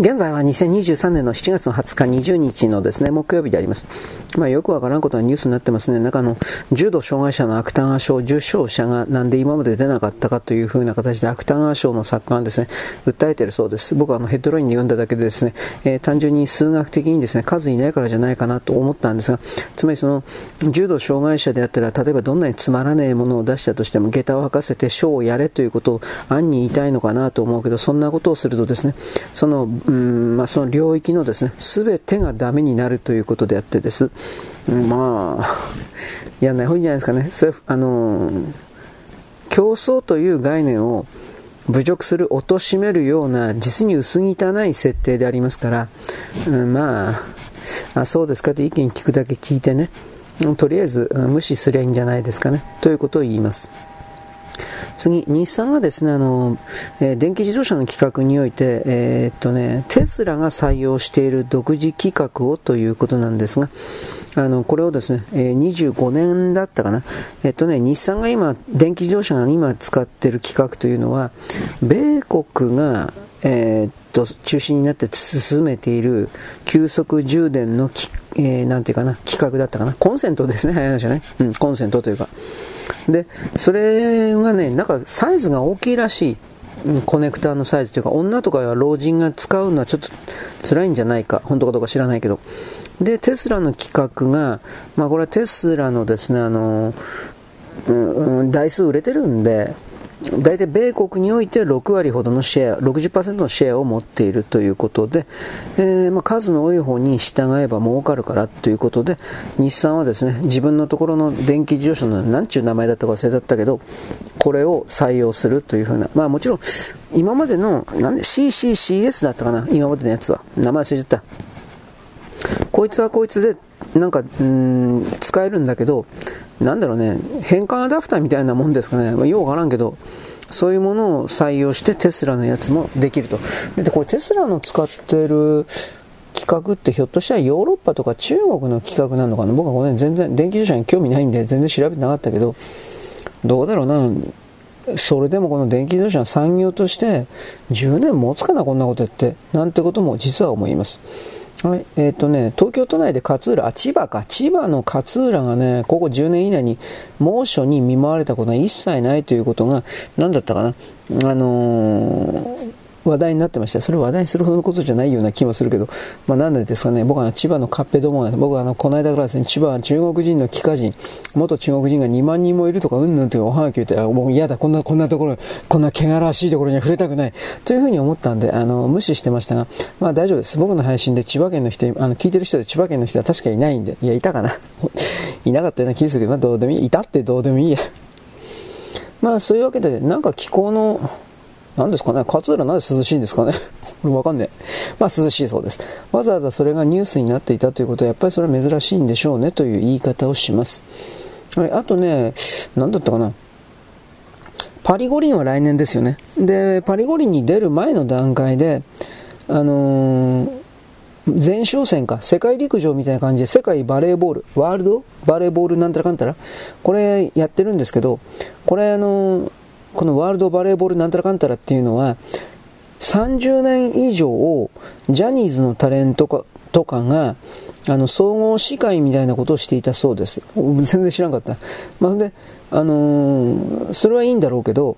現在は2023年の7月の20日、20日のですね、木曜日であります。まあよくわからんことがニュースになってますね。中の重度障害者の芥川賞受賞者がなんで今まで出なかったかというふうな形で芥川賞の作家がですね、訴えてるそうです。僕はあのヘッドラインで読んだだけでですね、えー、単純に数学的にですね、数いないからじゃないかなと思ったんですが、つまりその重度障害者であったら、例えばどんなにつまらねえものを出したとしても、下駄を履かせて賞をやれということを暗に言いたいのかなと思うけど、そんなことをするとですね、その、うんまあ、その領域のですね、全てがダメになるということであってです。うんまあ、やんない方がいいんじゃないですかね。それ、あの、競争という概念を侮辱する、貶めるような、実に薄汚い設定でありますから、うん、まあ、あ、そうですかと意見聞くだけ聞いてね、とりあえず無視すりゃいいんじゃないですかね、ということを言います。次、日産がですね、あの、え、電気自動車の規格において、えー、っとね、テスラが採用している独自規格をということなんですが、あの、これをですね、え、25年だったかな。えっとね、日産が今、電気自動車が今使っている規格というのは、米国が、えー、っと、中心になって進めている急速充電のき、えー、なんていうかな、規格だったかな。コンセントですね、早い話はね。うん、コンセントというか。で、それがね、なんかサイズが大きいらしい。コネクターのサイズというか、女とかは老人が使うのはちょっと辛いんじゃないか。本当かどうか知らないけど。で、テスラの規格が、まあこれはテスラのですね、あの、うん、台数売れてるんで、大体米国において6割ほどのシェア、60%のシェアを持っているということで、えー、まあ、数の多い方に従えば儲かるからということで、日産はですね、自分のところの電気自動車の何ちゅう名前だったか忘れだったけど、これを採用するというふうな、まあもちろん、今までの、なんで CCCS だったかな、今までのやつは。名前忘れちゃった。こいつはこいつで、なんか、うん、使えるんだけど、なんだろうね、変換アダプターみたいなもんですかね、まあ、ようわからんけど、そういうものを採用してテスラのやつもできると。で、これテスラの使ってる規格ってひょっとしたらヨーロッパとか中国の規格なのかな僕はこの、全然電気自動車に興味ないんで全然調べてなかったけど、どうだろうな、それでもこの電気自動車の産業として10年持つかなこんなことやって、なんてことも実は思います。はい。えっ、ー、とね、東京都内で勝浦、あ、千葉か。千葉の勝浦がね、ここ10年以内に猛暑に見舞われたことは一切ないということが、何だったかな。あのー話題になってました。それ話題にするほどのことじゃないような気もするけど、まあなんでですかね、僕は千葉のカッペどもが、僕はあの、この間からですね、千葉は中国人の帰化人、元中国人が2万人もいるとか、うんぬんというおはがきを言って、もう嫌だ、こんな、こんなところ、こんな汚らしいところには触れたくない、というふうに思ったんで、あの、無視してましたが、まあ大丈夫です。僕の配信で千葉県の人、あの、聞いてる人で千葉県の人は確かいないんで、いや、いたかな。いなかったような気がするけど、まあどうでもいい。いたってどうでもいいや。まあそういうわけで、なんか気候の、何ですかね勝浦なんで涼しいんですかね これわかんねえ。まあ涼しいそうです。わざわざそれがニュースになっていたということは、やっぱりそれは珍しいんでしょうねという言い方をします。はい、あとね、何だったかな。パリ五輪は来年ですよね。で、パリ五輪に出る前の段階で、あのー、前哨戦か、世界陸上みたいな感じで、世界バレーボール、ワールドバレーボールなんたらかんたら、これやってるんですけど、これあのー、このワールドバレーボールなんたらかんたらっていうのは、30年以上、ジャニーズのタレントかとかが、あの、総合司会みたいなことをしていたそうです。全然知らんかった。まあ、で、あのー、それはいいんだろうけど、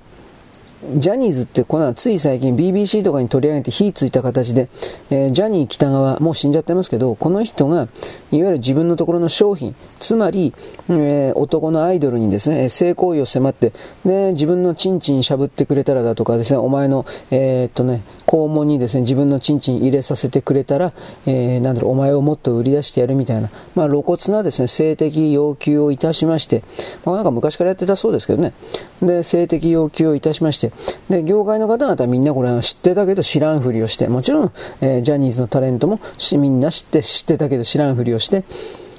ジャニーズってこのつい最近 BBC とかに取り上げて火ついた形で、えー、ジャニー北川、もう死んじゃってますけど、この人が、いわゆる自分のところの商品、つまり、えー、男のアイドルにですね、性行為を迫って、で、自分のチンチンしゃぶってくれたらだとかですね、お前の、えー、っとね、肛門にですね、自分のチンチン入れさせてくれたら、えー、なんだろう、お前をもっと売り出してやるみたいな、まあ露骨なですね、性的要求をいたしまして、まあなんか昔からやってたそうですけどね、で、性的要求をいたしまして、で、業界の方々はみんなこれは知ってたけど知らんふりをして、もちろん、えー、ジャニーズのタレントもみんな知って知ってたけど知らんふりをして、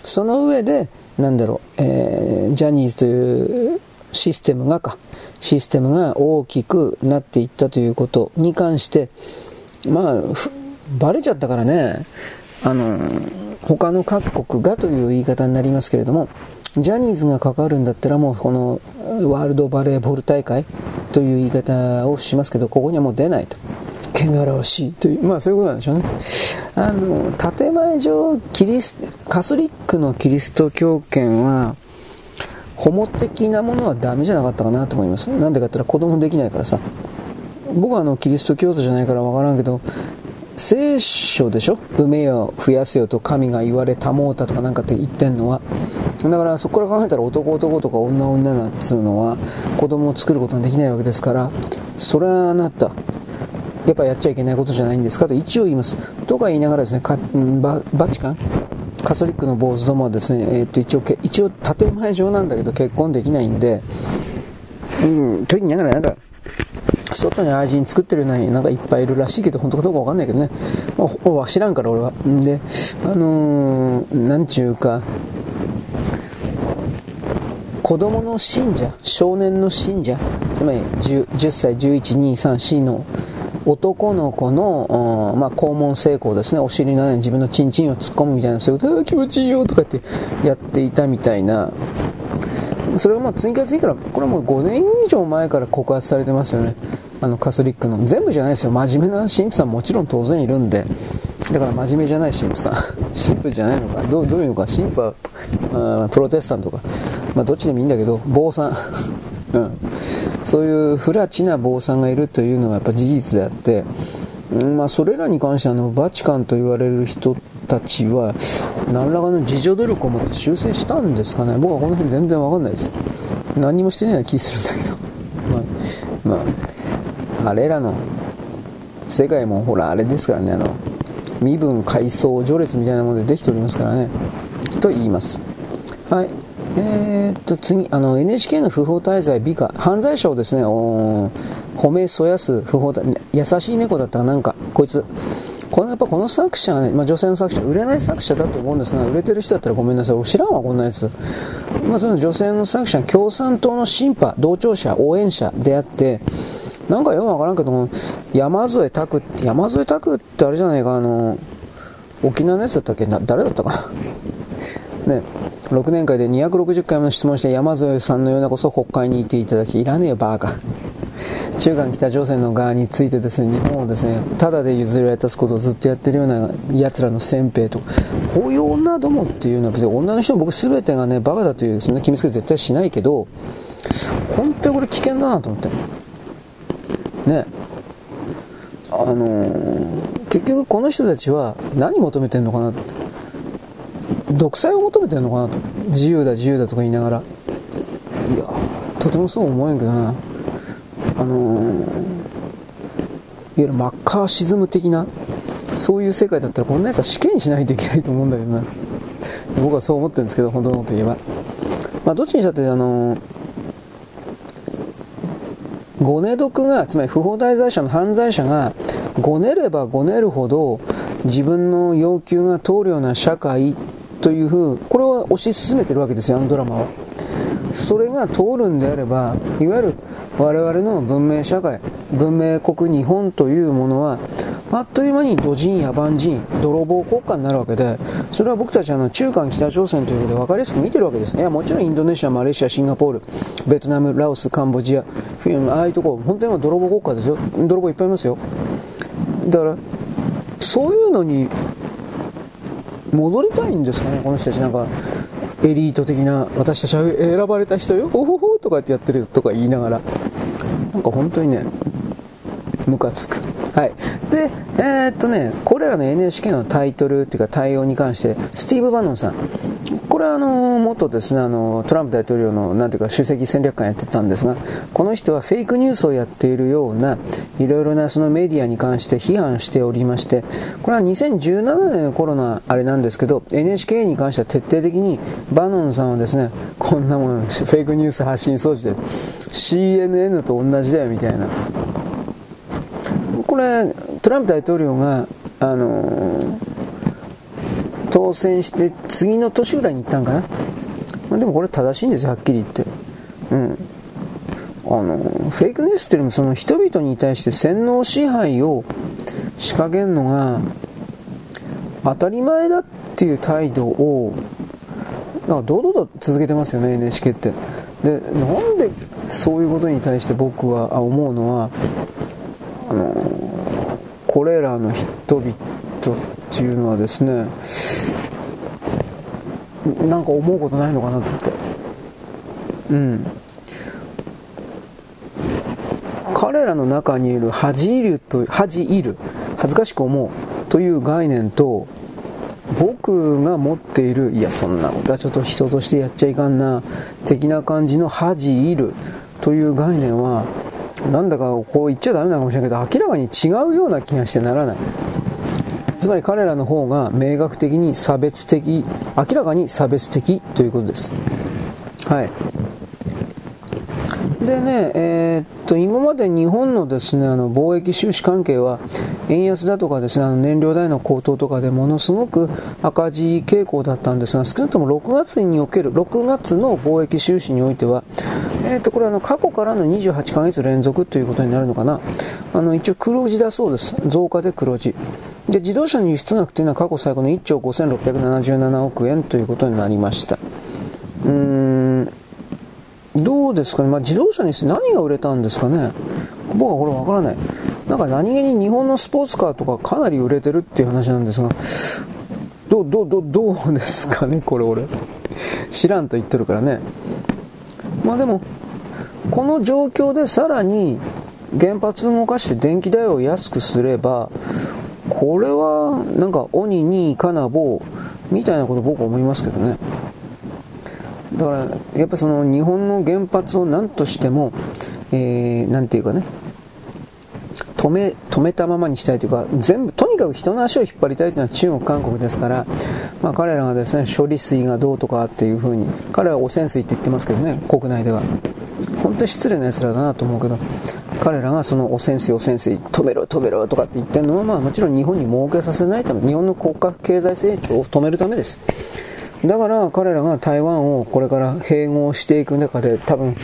その上で、なんだろう、えー、ジャニーズというシステムがか、システムが大きくなっていったということに関して、まあ、バレちゃったからね、あの、他の各国がという言い方になりますけれども、ジャニーズが関わるんだったらもうこのワールドバレーボール大会という言い方をしますけど、ここにはもう出ないと。汚らわしいという、まあそういうことなんでしょうね。あの、建前上、キリス、カソリックのキリスト教圏は、ホモ的なものはダメじゃなかったかなと思います。なんでかって言ったら子供できないからさ。僕はあの、キリスト教徒じゃないからわからんけど、聖書でしょ？埋めよ、増やせよと神が言われたもうたとかなんかって言ってんのは。だからそこから考えたら男男とか女女なんつうのは子供を作ることができないわけですから、それはあなた、やっぱやっちゃいけないことじゃないんですかと一応言います。とか言いながらですね、ババチカン？カソリックの坊主どもはですね、えー、っと一応、一応建前上なんだけど結婚できないんで、うん、と言いながらなんか、外に愛人作ってるのになんかいっぱいいるらしいけど、本当かどうかわかんないけどね。まあ、知らんから俺は。んで、あのー、なんちゅうか、子供の信者、少年の信者、つまり 10, 10歳、11、2、3、4の男の子の、まあ、肛門成功ですね、お尻の上に自分のチンチンを突っ込むみたいな、そういうこと、気持ちいいよとかってやっていたみたいな、それがまあ次から次から、これはもう5年以上前から告発されてますよね。あのカソリックの。全部じゃないですよ。真面目な神父さんもちろん当然いるんで。だから真面目じゃない神父さん。神父じゃないのか。どうどういうのか。神父は、プロテスタントか。まあどっちでもいいんだけど、坊さん。うん。そういう不らちな坊さんがいるというのはやっぱ事実であって、まあ、それらに関してあのバチカンと言われる人たちは何らかの自助努力を持って修正したんですかね。僕はこの辺全然わかんないです。何もしてないような気するんだけど。まあ、まあ、あれらの世界もほらあれですからねあの身分階層序列みたいなものでできておりますからね。と言います。はい。えー、っと次あの NHK の不法滞在美化。犯罪者をですねお褒めそやす不法優しい猫だったらなんかこいつこのやっぱこの作者はね、まあ、女性の作者売れない作者だと思うんですが売れてる人だったらごめんなさい。俺知らんわこんなやつ、まあ、その女性の作者共産党の審判同調者応援者であってなんかよくわからんけども山添拓って山添拓ってあれじゃないかあの沖縄のやつだったっけ？な誰だったかな？ね6年間で260回も質問して山添さんのようなこそ国会にいていただきいらねえよバーカ 中韓北朝鮮の側についてですね、日本をですね、ただで譲り渡すことをずっとやってるような奴らの先兵とか、こういう女どもっていうのは別に女の人も僕全てがね、バカだという、そんな決めつけ絶対しないけど、本当にこれ危険だなと思って。ね。あのー、結局この人たちは何求めてんのかなって。独裁を求めてんのかなと。自由だ自由だとか言いながら。いや、とてもそう思えんけどな。あのー、いわゆるマッカーシズム的な、そういう世界だったらこんなやつは死刑にしないといけないと思うんだけどな。僕はそう思ってるんですけど、本当のこと言えば。まあ、どっちにしたって、あのー、ごね毒が、つまり不法滞在者の犯罪者が、ごねればごねるほど、自分の要求が通るような社会というふう、これを推し進めてるわけですよ、あのドラマは。それが通るんであれば、いわゆる我々の文明社会、文明国日本というものは、あっという間に土人、野蛮人、泥棒国家になるわけで、それは僕たちあの中韓北朝鮮ということで分かりやすく見てるわけです。いや、もちろんインドネシア、マレーシア、シンガポール、ベトナム、ラオス、カンボジア、フィン、ああいうとこ、本当に泥棒国家ですよ。泥棒いっぱいいますよ。だから、そういうのに戻りたいんですかね、この人たち。なんか。エリート的な私たちは選ばれた人よ。ほほほとかってやってるとか言いながら。なんか本当にねムカつく。はい。でえー、っとねこれらの NHK のタイトルっていうか対応に関してスティーブ・バノンさん。これはあの元ですねあのトランプ大統領のなんていうか首席戦略官やってたんですがこの人はフェイクニュースをやっているようないろいろなそのメディアに関して批判しておりましてこれは2017年の頃のあれなんですけど NHK に関しては徹底的にバノンさんはですねこんなもんフェイクニュース発信装置で CNN と同じだよみたいな。これトランプ大統領があの当選して次の年ぐらいに行ったんかな、まあ、でもこれ正しいんですよはっきり言って。うん。あのフェイクニュースっていうよりもその人々に対して洗脳支配を仕掛けるのが当たり前だっていう態度をなんか堂々と続けてますよね NHK って。でなんでそういうことに対して僕は思うのはあのこれらの人々っていうのはですねなんか思うことないのかなと思って。うん。彼らの中にいる恥じると恥いる恥ずかしく思うという概念と僕が持っているいやそんなことはちょっと人としてやっちゃいかんな的な感じの恥いるという概念はなんだかこう言っちゃダメなのかもしれないけど明らかに違うような気がしてならない。つまり彼らの方が明確的に差別的明らかに差別的ということです。はい。でね、えー、っと今まで日本のですねあの貿易収支関係は円安だとかですねあの燃料代の高騰とかでものすごく赤字傾向だったんですが少なくとも6月における6月の貿易収支においては、えー、っとこれあの過去からの28ヶ月連続ということになるのかな。あの一応黒字だそうです。増加で黒字。で自動車の輸出額というのは過去最高の1兆5677億円ということになりました。うーん。どうですかね、まあ、自動車にして何が売れたんですかね、僕はこれわからない、なんか何気に日本のスポーツカーとかかなり売れてるっていう話なんですが、どう、どう、どう、ですかね、これ俺、知らんと言ってるからね、まあでも、この状況でさらに原発動かして電気代を安くすれば、これはなんか鬼にかなぼみたいなこと僕は思いますけどね。だからやっぱその日本の原発を何としても、えー、ていうかね止め止めたままにしたいというか全部とにかく人の足を引っ張りたいというのは中国、韓国ですから、まあ、彼らがですね処理水がどうとかっていうふうに彼は汚染水って言ってますけどね国内では。本当に失礼な奴らだなと思うけど彼らがその汚染水汚染水止めろ止めろとかって言ってるのは、まあ、もちろん日本に儲けさせないため日本の国家経済成長を止めるためです。だから彼らが台湾をこれから併合していく中で多分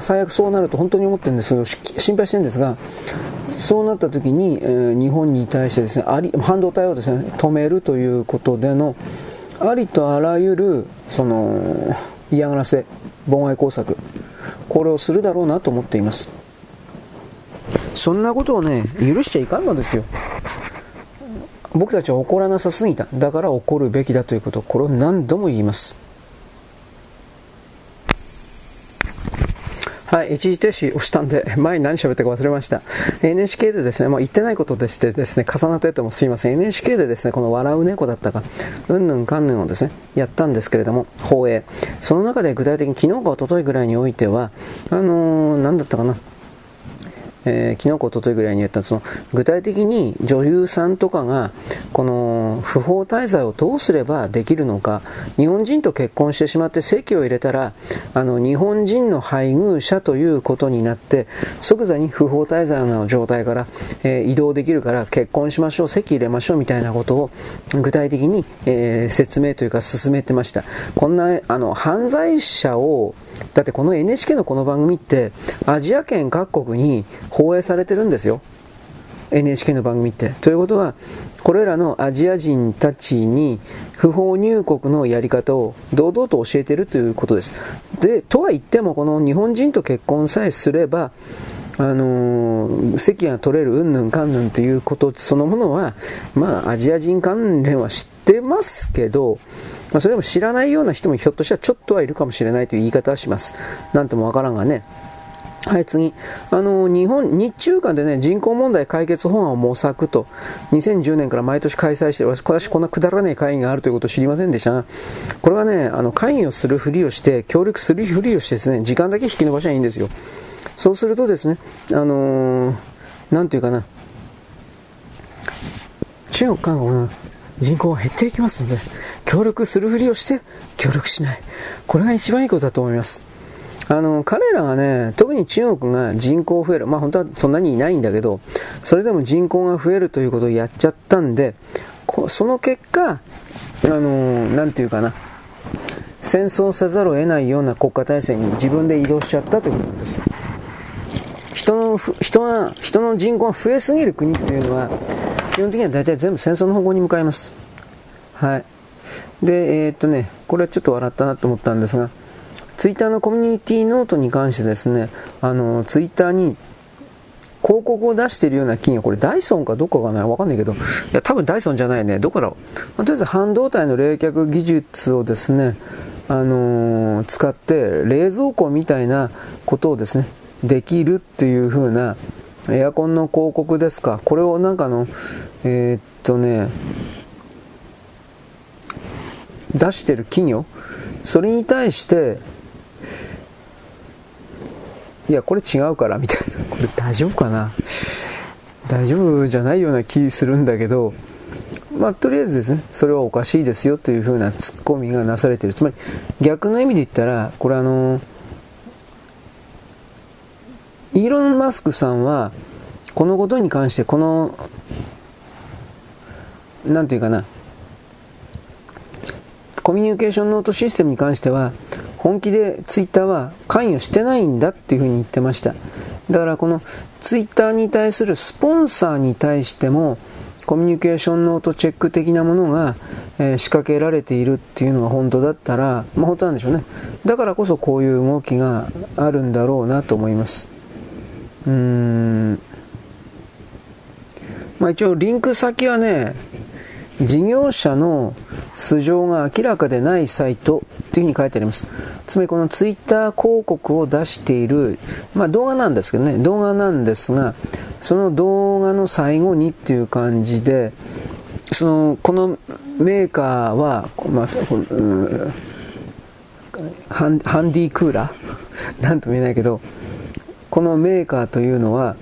最悪そうなると本当に思ってるんですけど心配してるんですがそうなった時に、えー、日本に対してですねあり半導体をですね止めるということでのありとあらゆるその嫌がらせ妨害工作これをするだろうなと思っています。そんなことをね許しちゃいかんのですよ。僕たちは怒らなさすぎただから怒るべきだということこれを何度も言いますはい、一時停止押したんで、前に何喋ったか忘れました。NHK でですね、まあ、言ってないことでしてですね、重なっててもすいません。NHK でですね、この笑う猫だったか、うんぬんかんぬんをですね、やったんですけれども、放映。その中で具体的に昨日か一昨日ぐらいにおいては、あのー、何だったかな、えー、昨日か一昨日ぐらいに言ったその具体的に女優さんとかがこの不法滞在をどうすればできるのか日本人と結婚してしまって籍を入れたらあの日本人の配偶者ということになって即座に不法滞在の状態から、えー、移動できるから結婚しましょう籍入れましょうみたいなことを具体的に、えー、説明というか進めてました。こんなあの犯罪者をだってこの NHK のこの番組ってアジア圏各国に放映されてるんですよ NHK の番組って。ということはこれらのアジア人たちに不法入国のやり方を堂々と教えてるということです。でとは言ってもこの日本人と結婚さえすればあのー、席が取れるうんぬんかんぬんということそのものは、まあ、アジア人関連は知ってますけど、まあ、それでも知らないような人もひょっとしたらちょっとはいるかもしれないという言い方はします。なんともわからんがね。はい、次。あの、日本、日中間でね、人口問題解決法案を模索と、2010年から毎年開催してる、私こんなくだらない会議があるということを知りませんでしたが、これはね、あの、会議をするふりをして、協力するふりをしてですね、時間だけ引き延ばしゃいいんですよ。そうするとですね、あのー、なんていうかな、中国、韓国の人口が減っていきますので、協力するふりをして協力しない。これが一番いいことだと思います。あの、彼らがね、特に中国が人口増える。まあ本当はそんなにいないんだけど、それでも人口が増えるということをやっちゃったんで、その結果、あの、なんていうかな、戦争せざるを得ないような国家体制に自分で移動しちゃったということなんです。人の、人が、人の人口が増えすぎる国っていうのは、基本的には大体全部戦争の方向に向かいます。はい。で、えー、っとね、これはちょっと笑ったなと思ったんですが、ツイッターのコミュニティノートに関してですね、あの、ツイッターに、広告を出しているような企業、これダイソンかどっかかな？わかんないけど、いや、多分ダイソンじゃないね。どこだろう。まあ、とりあえず半導体の冷却技術をですね、あのー、使って冷蔵庫みたいなことをですね、できるっていう風なエアコンの広告ですか？これをなんかの、えー、っとね、出してる企業、それに対して、いや、これ違うから、みたいな。これ大丈夫かな？大丈夫じゃないような気するんだけど、まあ、とりあえずですね、それはおかしいですよというふうなツッコミがなされている。つまり、逆の意味で言ったら、これあの、イーロン・マスクさんは、このことに関して、この、なんていうかな、コミュニケーションノートシステムに関しては、本気でツイッターは関与してないんだっていうふうに言ってました。だからこのツイッターに対するスポンサーに対してもコミュニケーションノートチェック的なものが、えー、仕掛けられているっていうのが本当だったら、まあ、本当なんでしょうね。だからこそこういう動きがあるんだろうなと思います。うん。まあ一応リンク先はね、事業者の素性が明らかでないサイトというふうに書いてあります。つまりこのツイッター広告を出している、まあ動画なんですけどね、動画なんですが、その動画の最後にっていう感じで、その、このメーカーは、まあ、ハンディークーラー？なんとも言えないけど、このメーカーというのは、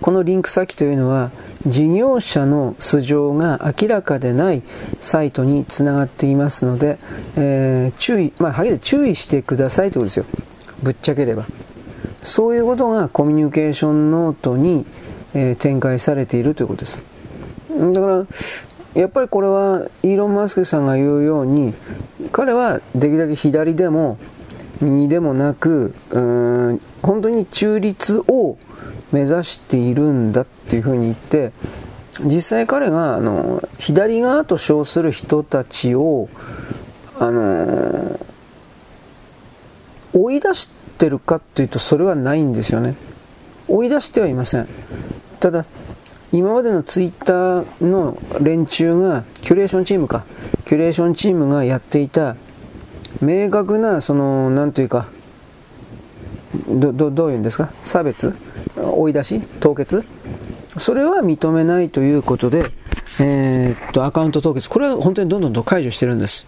このリンク先というのは、事業者の素性が明らかでないサイトにつながっていますので、えー、注意、まあ、はっきり注意してくださいということですよ。ぶっちゃければ。そういうことがコミュニケーションノートに、えー、展開されているということです。だから、やっぱりこれはイーロン・マスクさんが言うように、彼はできるだけ左でも右でもなく、本当に中立を目指しているんだっていうふうに言って実際彼があの左側と称する人たちをあの追い出してるかっていうとそれはないんですよね。追い出してはいません。ただ今までのツイッターの連中がキュレーションチームかキュレーションチームがやっていた明確なその何というかどどどういうんですか？差別？追い出し？凍結？それは認めないということで、えー、っとアカウント凍結。これは本当にどんどんと解除してるんです。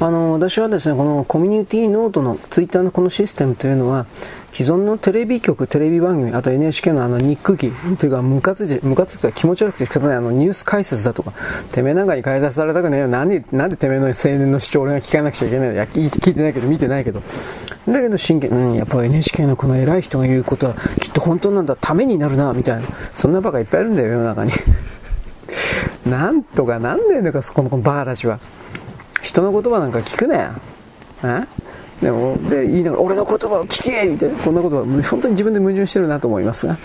あの私はですねこのコミュニティノートのツイッターのこのシステムというのは既存のテレビ局、テレビ番組、あと NHK のあの日空機というか、ムカついて、ムカつくと気持ち悪くて仕方ないあのニュース解説だとか、てめえなんかに解説されたくねえよ。なんで、なんでてめえの青年の主張俺が聞かなくちゃいけないの？や聞いて、聞いてないけど、見てないけど。だけど真剣、うん、やっぱ NHK のこの偉い人が言うことはきっと本当なんだ、ためになるな、みたいな。そんなバカいっぱいいるんだよ、世の中に。なんとかなんねえのか、このこのバカたちは。人の言葉なんか聞くなよ。え？でも、で、言いながら、俺の言葉を聞けみたいな、こんなことは、本当に自分で矛盾してるなと思いますが。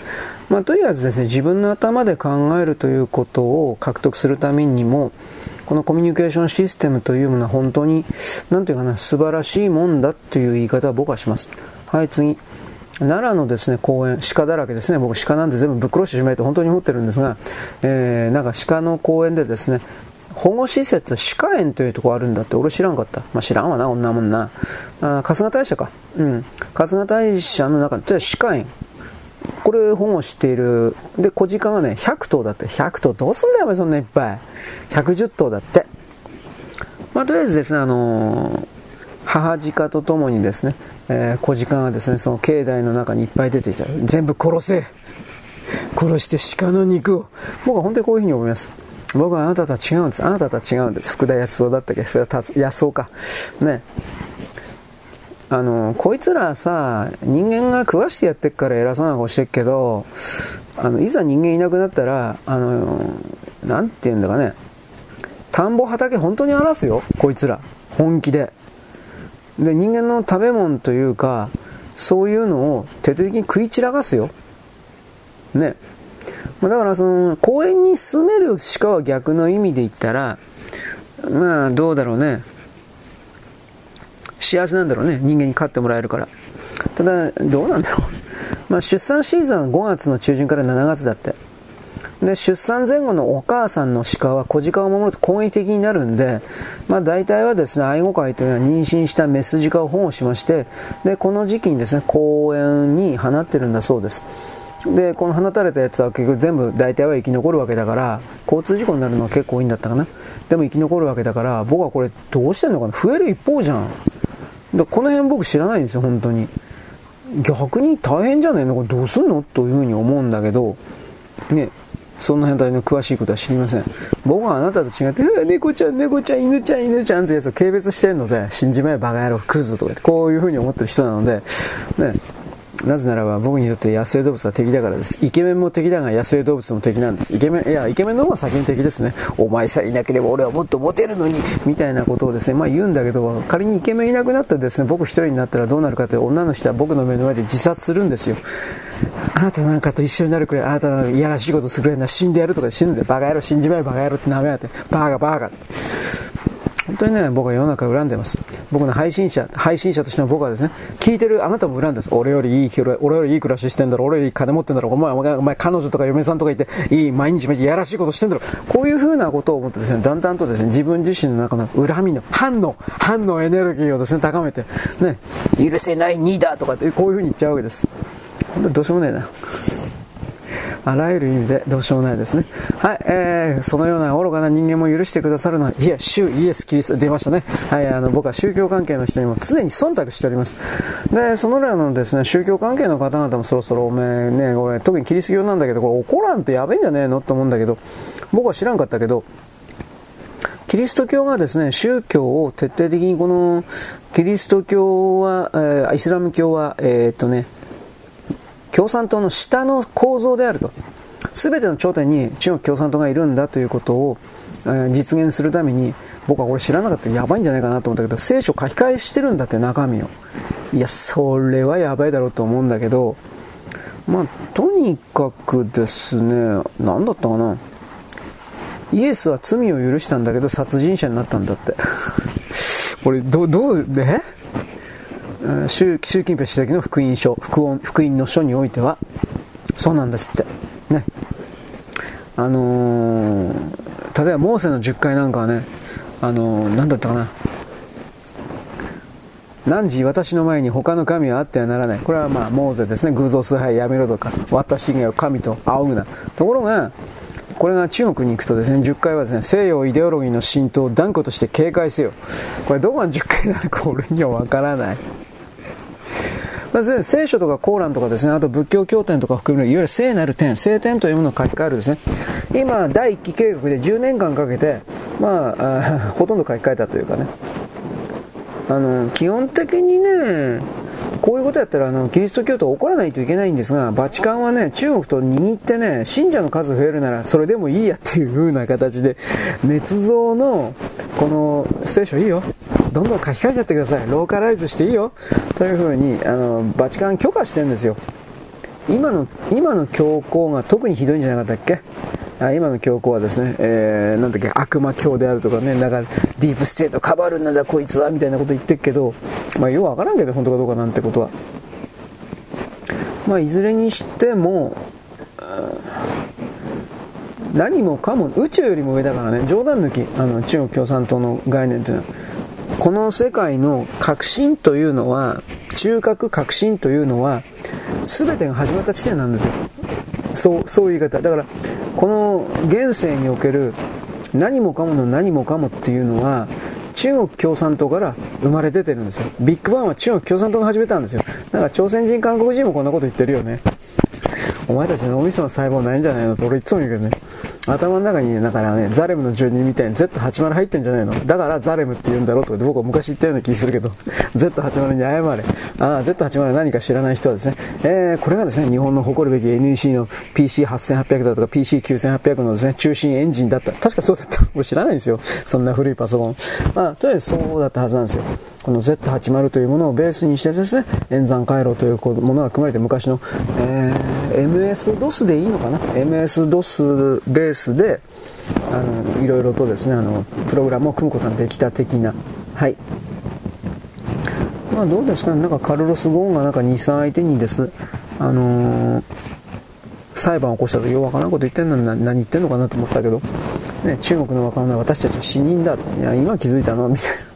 まあ、とりあえずですね、自分の頭で考えるということを獲得するためにも、このコミュニケーションシステムというものは本当に、なんていうかな、素晴らしいもんだという言い方は僕はします。はい、次。奈良のですね、公園、鹿だらけですね。僕鹿なんで全部ぶっ殺してしまいと本当に思ってるんですが、えー、なんか鹿の公園でですね、保護施設の、歯科園というところあるんだって俺知らんかった。まあ、知らんわな、女もんな。あ春日大社か。うん。春日大社の中で、歯科園。これ保護している。で、小鹿がね、100頭だって。100頭どうすんだよ、お前そんないっぱい。110頭だって。まあ、とりあえずですね、あのー、母鹿とともにですね、えー、小鹿がですね、その境内の中にいっぱい出てきた。全部殺せ殺して鹿の肉を。僕は本当にこういうふうに思います。僕はあなたとは違うんです。あなたとは違うんです。福田康夫だったっけ？福田康夫か。ね。あの、こいつらさ、人間が食わしてやってっから偉そうな顔してっけど、あの、いざ人間いなくなったら、あの、なんて言うんだかね、田んぼ畑本当に荒らすよ、こいつら。本気で。で、人間の食べ物というか、そういうのを徹底的に食い散らかすよ。ね。だからその、公園に住める鹿は逆の意味で言ったら、まあどうだろうね。幸せなんだろうね。人間に飼ってもらえるから。ただ、どうなんだろう。まあ、出産シーズンは5月の中旬から7月だって。で、出産前後のお母さんの鹿は小鹿を守ると攻撃的になるんで、まあ大体はですね、愛護会というのは妊娠したメス鹿を保護しまして、で、この時期にですね、公園に放ってるんだそうです。で、この放たれたやつは結局全部大体は生き残るわけだから、交通事故になるのは結構多いんだったかな。でも生き残るわけだから、僕はこれどうしてんのかな増える一方じゃん。でこの辺僕知らないんですよ、本当に。逆に大変じゃねえの？これどうすんの？というふうに思うんだけど、ね、そんな辺りの詳しいことは知りません。僕はあなたと違って、猫ちゃん、猫ちゃん、犬ちゃん、犬ちゃんというやつを軽蔑してるので、死んじまえバカ野郎、クズとかこういうふうに思ってる人なので、ね、なぜならば僕にとって野生動物は敵だからです。イケメンも敵だが野生動物も敵なんです。イケメン、いや、イケメンの方が先に敵ですね。お前さえいなければ俺はもっとモテるのに、みたいなことをですね、まあ言うんだけど、仮にイケメンいなくなったらですね、僕一人になったらどうなるかという女の人は僕の目の前で自殺するんですよ。あなたなんかと一緒になるくらい、あなたのいやらしいことするくらいな死んでやるとか死ぬんで、バカ野郎死んじまえバカ野郎って舐めやがって、バカバカ。本当にね、僕は世の中を恨んでます。僕の配信者、配信者としての僕はですね、聞いてるあなたも恨んでます。俺よりいい、俺よりいい暮らししてんだろ、俺より金持ってんだろ、お前、お前、お前彼女とか嫁さんとかいて、いい、毎日毎日やらしいことしてんだろ。こういう風なことを思ってですね、だんだんとですね、自分自身の中の恨みの、反の、反のエネルギーをですね、高めて、ね、許せない2だとかって、こういう風に言っちゃうわけです。本当どうしようもねえな。あらゆる意味でどうしようもないですね。はい、えー、そのような愚かな人間も許してくださるのは、いや、主イエス・キリスト、出ましたね。はい、あの、僕は宗教関係の人にも常に忖度しております。で、そのらのですね、宗教関係の方々もそろそろおめえね、俺、特にキリスト教なんだけど、これ怒らんとやべえんじゃねえのと思うんだけど、僕は知らんかったけど、キリスト教がですね、宗教を徹底的にこの、キリスト教は、えー、イスラム教は、えー、っとね、共産党の下の構造であると。全ての頂点に中国共産党がいるんだということを、えー、実現するために、僕はこれ知らなかったらやばいんじゃないかなと思ったけど、聖書書き換えしてるんだって中身を。いや、それはやばいだろうと思うんだけど、まあ、とにかくですね、何だったかな。イエスは罪を許したんだけど殺人者になったんだって。これ、ど、どう、で習習近平主席の福音書福音福音の書においてはそうなんですって。ね。あのー、例えばモーセの10回なんかはねあのー、何だったかな。汝私の前に他の神はあってはならない。これはまあモーゼですね。偶像崇拝やめろとか私が神と仰ぐな。ところがこれが中国に行くとですね10回はですね西洋イデオロギーの浸透を断固として警戒せよ。これどこが10回なのか俺にはわからない。まず聖書とかコーランとかですね、あと仏教経典とか含めるいわゆる聖なる点、聖典というものを書き換えるですね。今、第1期計画で10年間かけて、まあ、あ ほとんど書き換えたというかね。あの、基本的にね、こういうことやったらあのキリスト教徒は怒らないといけないんですが、バチカンはね、中国と握ってね、信者の数増えるならそれでもいいやっていう風な形で、捏造のこの聖書いいよ。どんどん書き換えちゃってください。ローカライズしていいよ。という風に、あの、バチカン許可してるんですよ。今の、今の教皇が特にひどいんじゃなかったっけ？あ今の教皇はですね、えー、なんだっけ、悪魔教であるとかね、なんか、ディープステートカバールなんだこいつは、みたいなこと言ってるけど、まあ、ようわからんけど、本当かどうかなんてことは。まあ、いずれにしても、何もかも宇宙よりも上だからね冗談抜きあの中国共産党の概念というのはこの世界の革新というのは中核革新というのは全てが始まった地点なんですよ。そうそういう言い方。だからこの現世における何もかもの何もかもっていうのは中国共産党から生まれ出てるんですよ。ビッグバンは中国共産党が始めたんですよ。だから朝鮮人韓国人もこんなこと言ってるよね。お前たち脳みその細胞ないんじゃないの？って俺いつも言うけどね。頭の中にね、だからね、ザレムの住人みたいに Z80 入ってんじゃないのだからザレムって言うんだろうとか僕は昔言ったような気するけど、Z80 に謝れ。ああ、Z80 何か知らない人はですね、えー、これがですね、日本の誇るべき NEC の PC8800 だとか PC9800 のですね、中心エンジンだった。確かそうだった。俺知らないんですよ。そんな古いパソコン。まあ、とりあえずそうだったはずなんですよ。この Z80 というものをベースにしてですね、演算回路というものが組まれて昔の、えー、MS-DOS でいいのかな ?MS-DOS ベースで、あの、いろいろとですね、あの、プログラムを組むことができた的な。はい。まあどうですか？ね、なんかカルロス・ゴーンがなんか2、3相手にです、あのー、裁判を起こしたとようわからんこと言ってんのに何言ってんのかなと思ったけど、ね、中国の若者は私たちは死人だと。いや、今気づいたの？みたいな。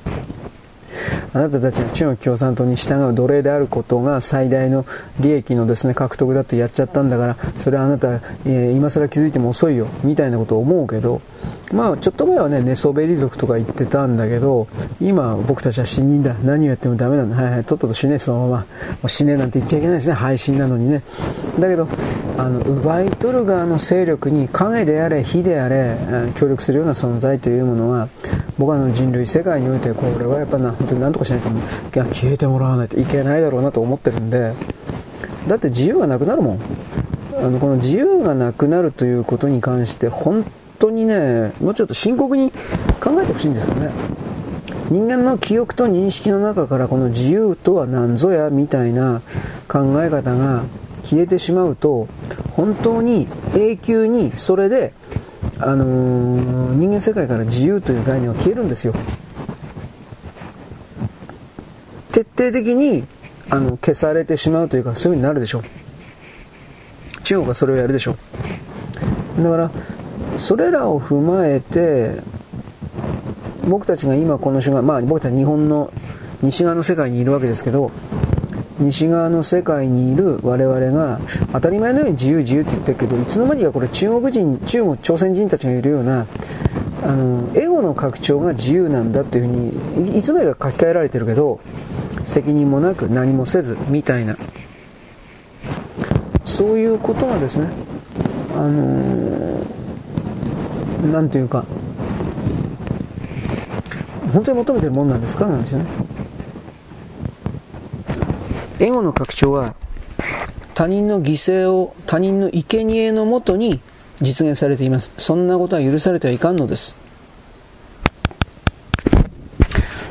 あなたたちが中国共産党に従う奴隷であることが最大の利益のですね獲得だとやっちゃったんだからそれはあなた、えー、今更気づいても遅いよみたいなことを思うけどまあちょっと前はね寝そべり族とか言ってたんだけど今僕たちは死人だ。何をやってもダメなんだ。はいはい。とっとと死ねそのまま。もう死ねなんて言っちゃいけないですね。配信なのにね。だけどあの奪い取る側の勢力に影であれ火であれ協力するような存在というものは僕はあの人類世界においてこれはやっぱな本当に何とかしないと消えてもらわないといけないだろうなと思ってるんで。だって自由がなくなるもん。あのこの自由がなくなるということに関して本当にねもうちょっと深刻に考えてほしいんですよね。人間の記憶と認識の中からこの自由とは何ぞやみたいな考え方が消えてしまうと本当に永久にそれで、あのー、人間世界から自由という概念は消えるんですよ。徹底的にあの消されてしまうというかそういう風になるでしょう。中国はそれをやるでしょう。だからそれらを踏まえて僕たちが今この瞬間まあ僕たち日本の西側の世界にいるわけですけど西側の世界にいる我々が当たり前のように自由自由って言ってるけどいつの間にかこれ中国人中国朝鮮人たちがいるようなあのエゴの拡張が自由なんだっていうふうにいつまでか書き換えられてるけど責任もなく何もせずみたいな。そういうことがですねあのー、何というか本当に求めてるもんなんですか？なんですよね。エゴの拡張は他人の犠牲を他人の生贄のもとに実現されています。そんなことは許されてはいかんのです。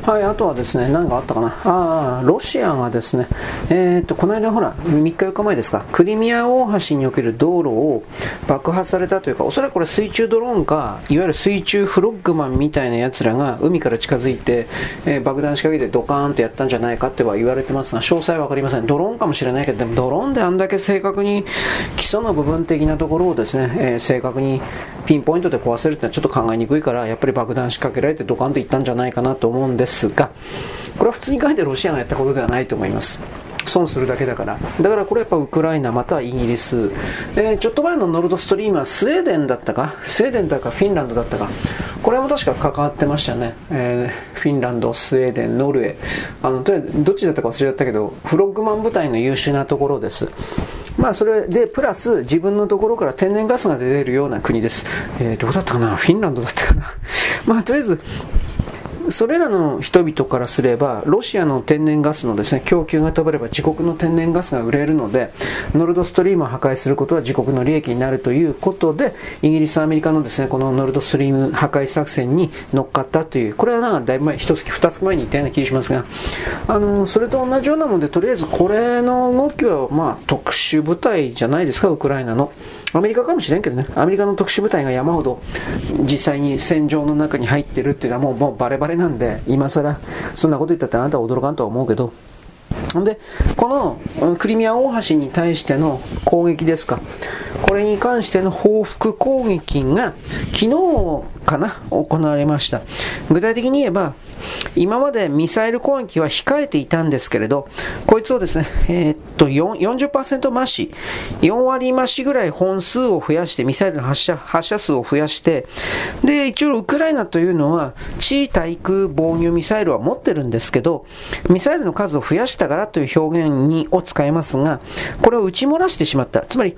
はい、あとはですね、何かあったかな？ああ、ロシアがですね、えー、っと、この間ほら、3日4日前ですか、クリミア大橋における道路を爆破されたというか、おそらくこれ水中ドローンか、いわゆる水中フロッグマンみたいな奴らが海から近づいて、えー、爆弾仕掛けてドカーンとやったんじゃないかっては言われてますが、詳細はわかりません。ドローンかもしれないけど、でもドローンであんだけ正確に基礎の部分的なところをですね、えー、正確にピンポイントで壊せるってのはちょっと考えにくいから、やっぱり爆弾仕掛けられてドカンといったんじゃないかなと思うんですですが、これは普通に考えてロシアがやったことではないと思います。損するだけだから。だからこれやっぱウクライナまたはイギリス。えー、ちょっと前のノルドストリームはスウェーデンだったか？スウェーデンだかフィンランドだったか？これも確か関わってましたね。えー、フィンランド、スウェーデン、ノルウェー。あの、とりあえずどっちだったか忘れちゃったけど、フロッグマン部隊の優秀なところです。まあそれで、プラス自分のところから天然ガスが出てるような国です。えー、どうだったかな？フィンランドだったかな？まあとりあえず、それらの人々からすれば、ロシアの天然ガスのですね、供給が止まれば自国の天然ガスが売れるので、ノルドストリームを破壊することは自国の利益になるということで、イギリス、アメリカのですね、このノルドストリーム破壊作戦に乗っかったという、これはなんかだいぶ前、一月、二月前に言ったような気がしますが、あの、それと同じようなもので、とりあえずこれの動きは、まあ、特殊部隊じゃないですか、ウクライナの。アメリカかもしれんけどね、アメリカの特殊部隊が山ほど実際に戦場の中に入ってるっていうのはもうもうバレバレなんで、今更そんなこと言ったってあなたは驚かんとは思うけど、で、このクリミア大橋に対しての攻撃ですか。これに関しての報復攻撃が昨日かな行われました。具体的に言えば、今までミサイル攻撃は控えていたんですけれど、こいつをですね、えー、っと、40%増し、4割増しぐらい本数を増やして、ミサイルの発射、発射数を増やして、で、一応ウクライナというのは、地位対空防御ミサイルは持ってるんですけど、ミサイルの数を増やしたからという表現にを使いますが、これを打ち漏らしてしまった。つまり、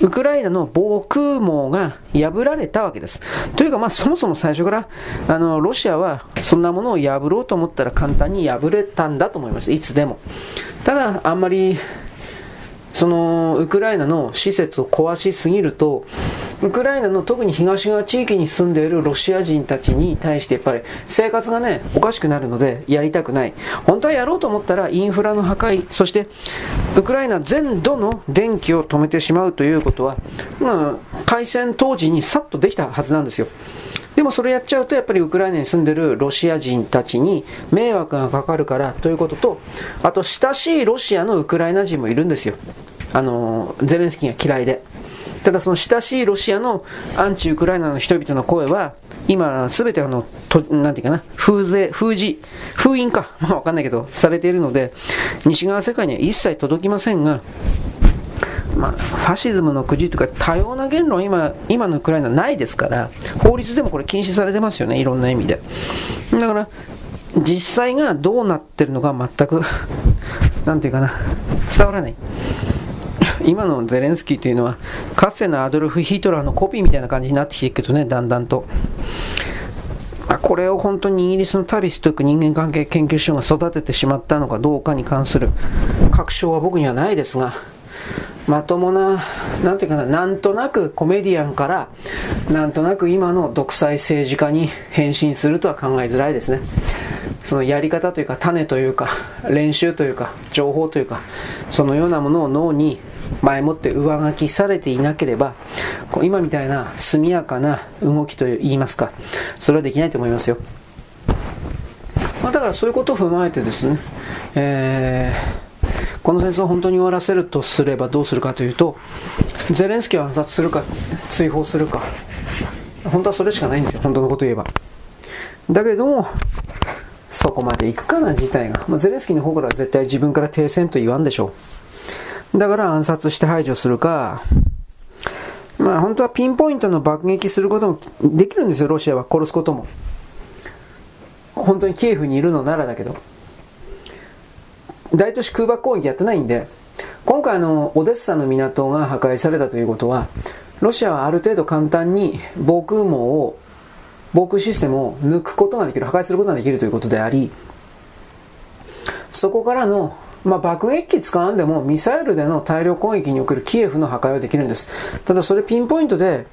ウクライナの防空網が破られたわけです。というか、まあ、そもそも最初から、あの、ロシアはそんなものを破ろうと思ったら簡単に破れたんだと思います。いつでも。ただ、あんまり、その、ウクライナの施設を壊しすぎると、ウクライナの特に東側地域に住んでいるロシア人たちに対してやっぱり生活がね、おかしくなるのでやりたくない。本当はやろうと思ったらインフラの破壊、そしてウクライナ全土の電気を止めてしまうということは、まあ、開戦当時にさっとできたはずなんですよ。でもそれやっちゃうとやっぱりウクライナに住んでるロシア人たちに迷惑がかかるからということと、あと親しいロシアのウクライナ人もいるんですよ。あの、ゼレンスキーが嫌いで。ただその親しいロシアのアンチウクライナの人々の声は、今すべてあの、となんていうかな、封税、封じ、封印か、まあわかんないけど、されているので、西側世界には一切届きませんが、まあ、ファシズムのくじというか多様な言論今今のウクライナないですから法律でもこれ禁止されてますよねいろんな意味で。だから実際がどうなってるのか全く なんていうかな伝わらない。今のゼレンスキーというのはかつてのアドルフ・ヒトラーのコピーみたいな感じになってきてるけどねだんだんと。あこれを本当にイギリスのタビスという人間関係研究所が育ててしまったのかどうかに関する確証は僕にはないですがまともな、なんていうかな、なんとなくコメディアンから、なんとなく今の独裁政治家に変身するとは考えづらいですね。そのやり方というか、種というか、練習というか、情報というか、そのようなものを脳に前もって上書きされていなければ、今みたいな速やかな動きといいますか、それはできないと思いますよ。まあ、だからそういうことを踏まえてですね、えーこの戦争を本当に終わらせるとすればどうするかというと、ゼレンスキーを暗殺するか、追放するか、本当はそれしかないんですよ、本当のこと言えば。だけども、そこまで行くかな、事態が。まあ、ゼレンスキーの方からは絶対自分から停戦と言わんでしょう。だから暗殺して排除するか、まあ本当はピンポイントの爆撃することもできるんですよ、ロシアは。殺すことも。本当にキエフにいるのならだけど。大都市空爆攻撃やってないんで、今回のオデッサの港が破壊されたということは、ロシアはある程度簡単に防空網を、防空システムを抜くことができる、破壊することができるということであり、そこからの、まあ、爆撃機使わんでもミサイルでの大量攻撃におけるキエフの破壊はできるんです。ただそれピンポイントで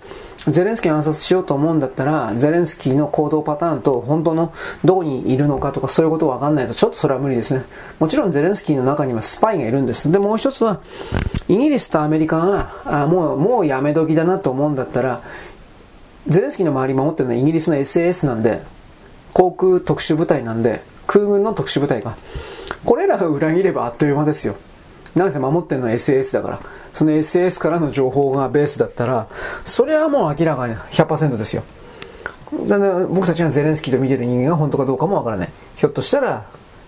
ゼレンスキーを暗殺しようと思うんだったら、ゼレンスキーの行動パターンと本当のどこにいるのかとかそういうことわかんないとちょっとそれは無理ですね。もちろんゼレンスキーの中にはスパイがいるんです。で、もう一つは、イギリスとアメリカが、あもう、もうやめ時だなと思うんだったら、ゼレンスキーの周り守ってるのはイギリスの SAS なんで、航空特殊部隊なんで、空軍の特殊部隊が。これらが裏切ればあっという間ですよ。なんせ守ってるのは SAS だから。その SS からの情報がベースだったら、それはもう明らかに100%ですよ。だから僕たちがゼレンスキーと見てる人間が本当かどうかもわからない。ひょっとしたら、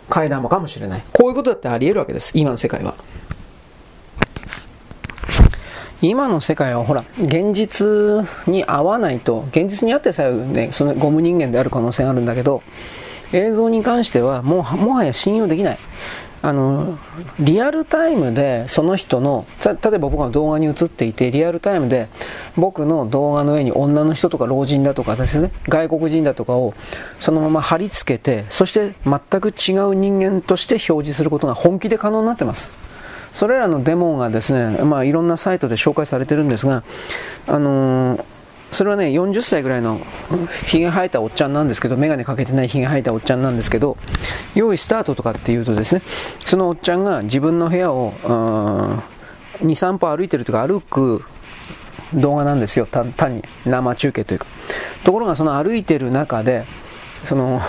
替え玉かもしれない。こういうことだってあり得るわけです。今の世界は。今の世界はほら、現実に合わないと、現実にあってさえね、そのゴム人間である可能性があるんだけど、映像に関してはもう、もはや信用できない。あのリアルタイムでその人の例えば僕が動画に映っていてリアルタイムで僕の動画の上に女の人とか老人だとかですね外国人だとかをそのまま貼り付けてそして全く違う人間として表示することが本気で可能になってます。それらのデモがですね、まあ、いろんなサイトで紹介されてるんですが、あのーそれはね、40歳ぐらいのひげ生えたおっちゃんなんですけど、眼鏡かけてないひげ生えたおっちゃんなんですけど、用意スタートとかっていうとですね、そのおっちゃんが自分の部屋を、2、3歩歩いてるというか歩く動画なんですよ。単に生中継というか。ところがその歩いてる中で、その、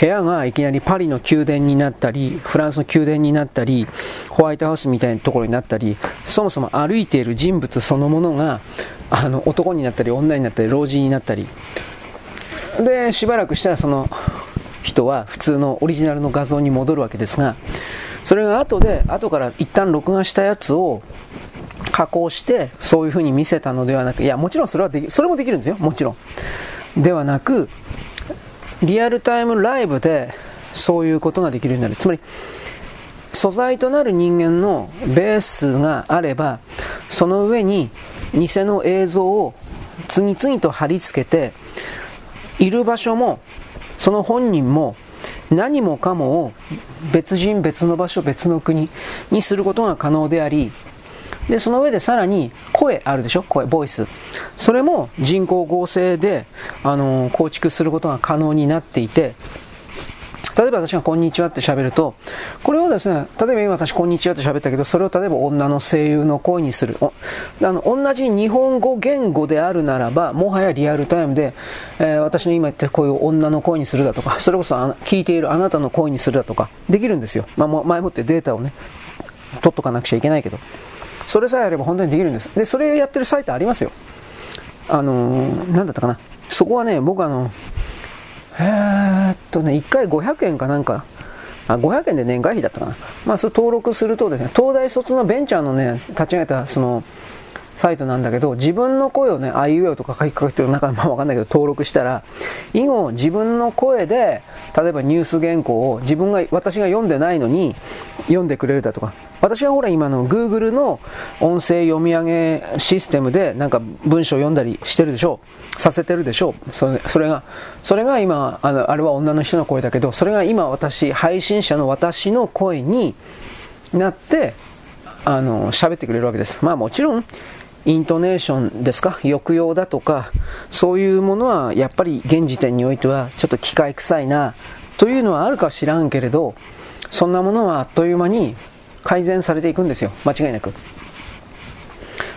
部屋がいきなりパリの宮殿になったり、フランスの宮殿になったり、ホワイトハウスみたいなところになったり、そもそも歩いている人物そのものが、あの、男になったり、女になったり、老人になったり、で、しばらくしたらその人は普通のオリジナルの画像に戻るわけですが、それが後で、後から一旦録画したやつを加工して、そういう風に見せたのではなく、いや、もちろんそれはでき、それもできるんですよ、もちろん。ではなく、リアルタイムライブでそういうことができるようになる。つまり、素材となる人間のベースがあれば、その上に偽の映像を次々と貼り付けて、いる場所も、その本人も、何もかもを別人、別の場所、別の国にすることが可能であり、で、その上でさらに声あるでしょ？声、ボイス。それも人工合成で、あのー、構築することが可能になっていて、例えば私がこんにちはって喋ると、これをですね、例えば今私こんにちはって喋ったけど、それを例えば女の声優の声にする。あの、同じ日本語言語であるならば、もはやリアルタイムで、えー、私の今言ってこういう女の声にするだとか、それこそ聞いているあなたの声にするだとか、できるんですよ。まあ、前もってデータをね、取っとかなくちゃいけないけど。それさえあれば本当にできるんです。で、それをやってるサイトありますよ。あのー、だったかな。そこはね、僕あの、え、っとね、1回500円かなんか、あ、500円で年会費だったかな。まあ、それ登録するとですね、東大卒のベンチャーのね、立ち上げた、その、サイトなんだけど、自分の声をね、あいうえおとか書きかけてる中で、まあわかんないけど、登録したら、以後自分の声で、例えばニュース原稿を自分が、私が読んでないのに、読んでくれるだとか。私はほら今の Google の音声読み上げシステムで、なんか文章を読んだりしてるでしょう。させてるでしょう。それそれが、それが今、あの、あれは女の人の声だけど、それが今私、配信者の私の声になって、あの、喋ってくれるわけです。まあもちろん、イントネーションですか？抑揚だとか、そういうものはやっぱり現時点においてはちょっと機械臭いなというのはあるか知らんけれど、そんなものはあっという間に改善されていくんですよ。間違いなく。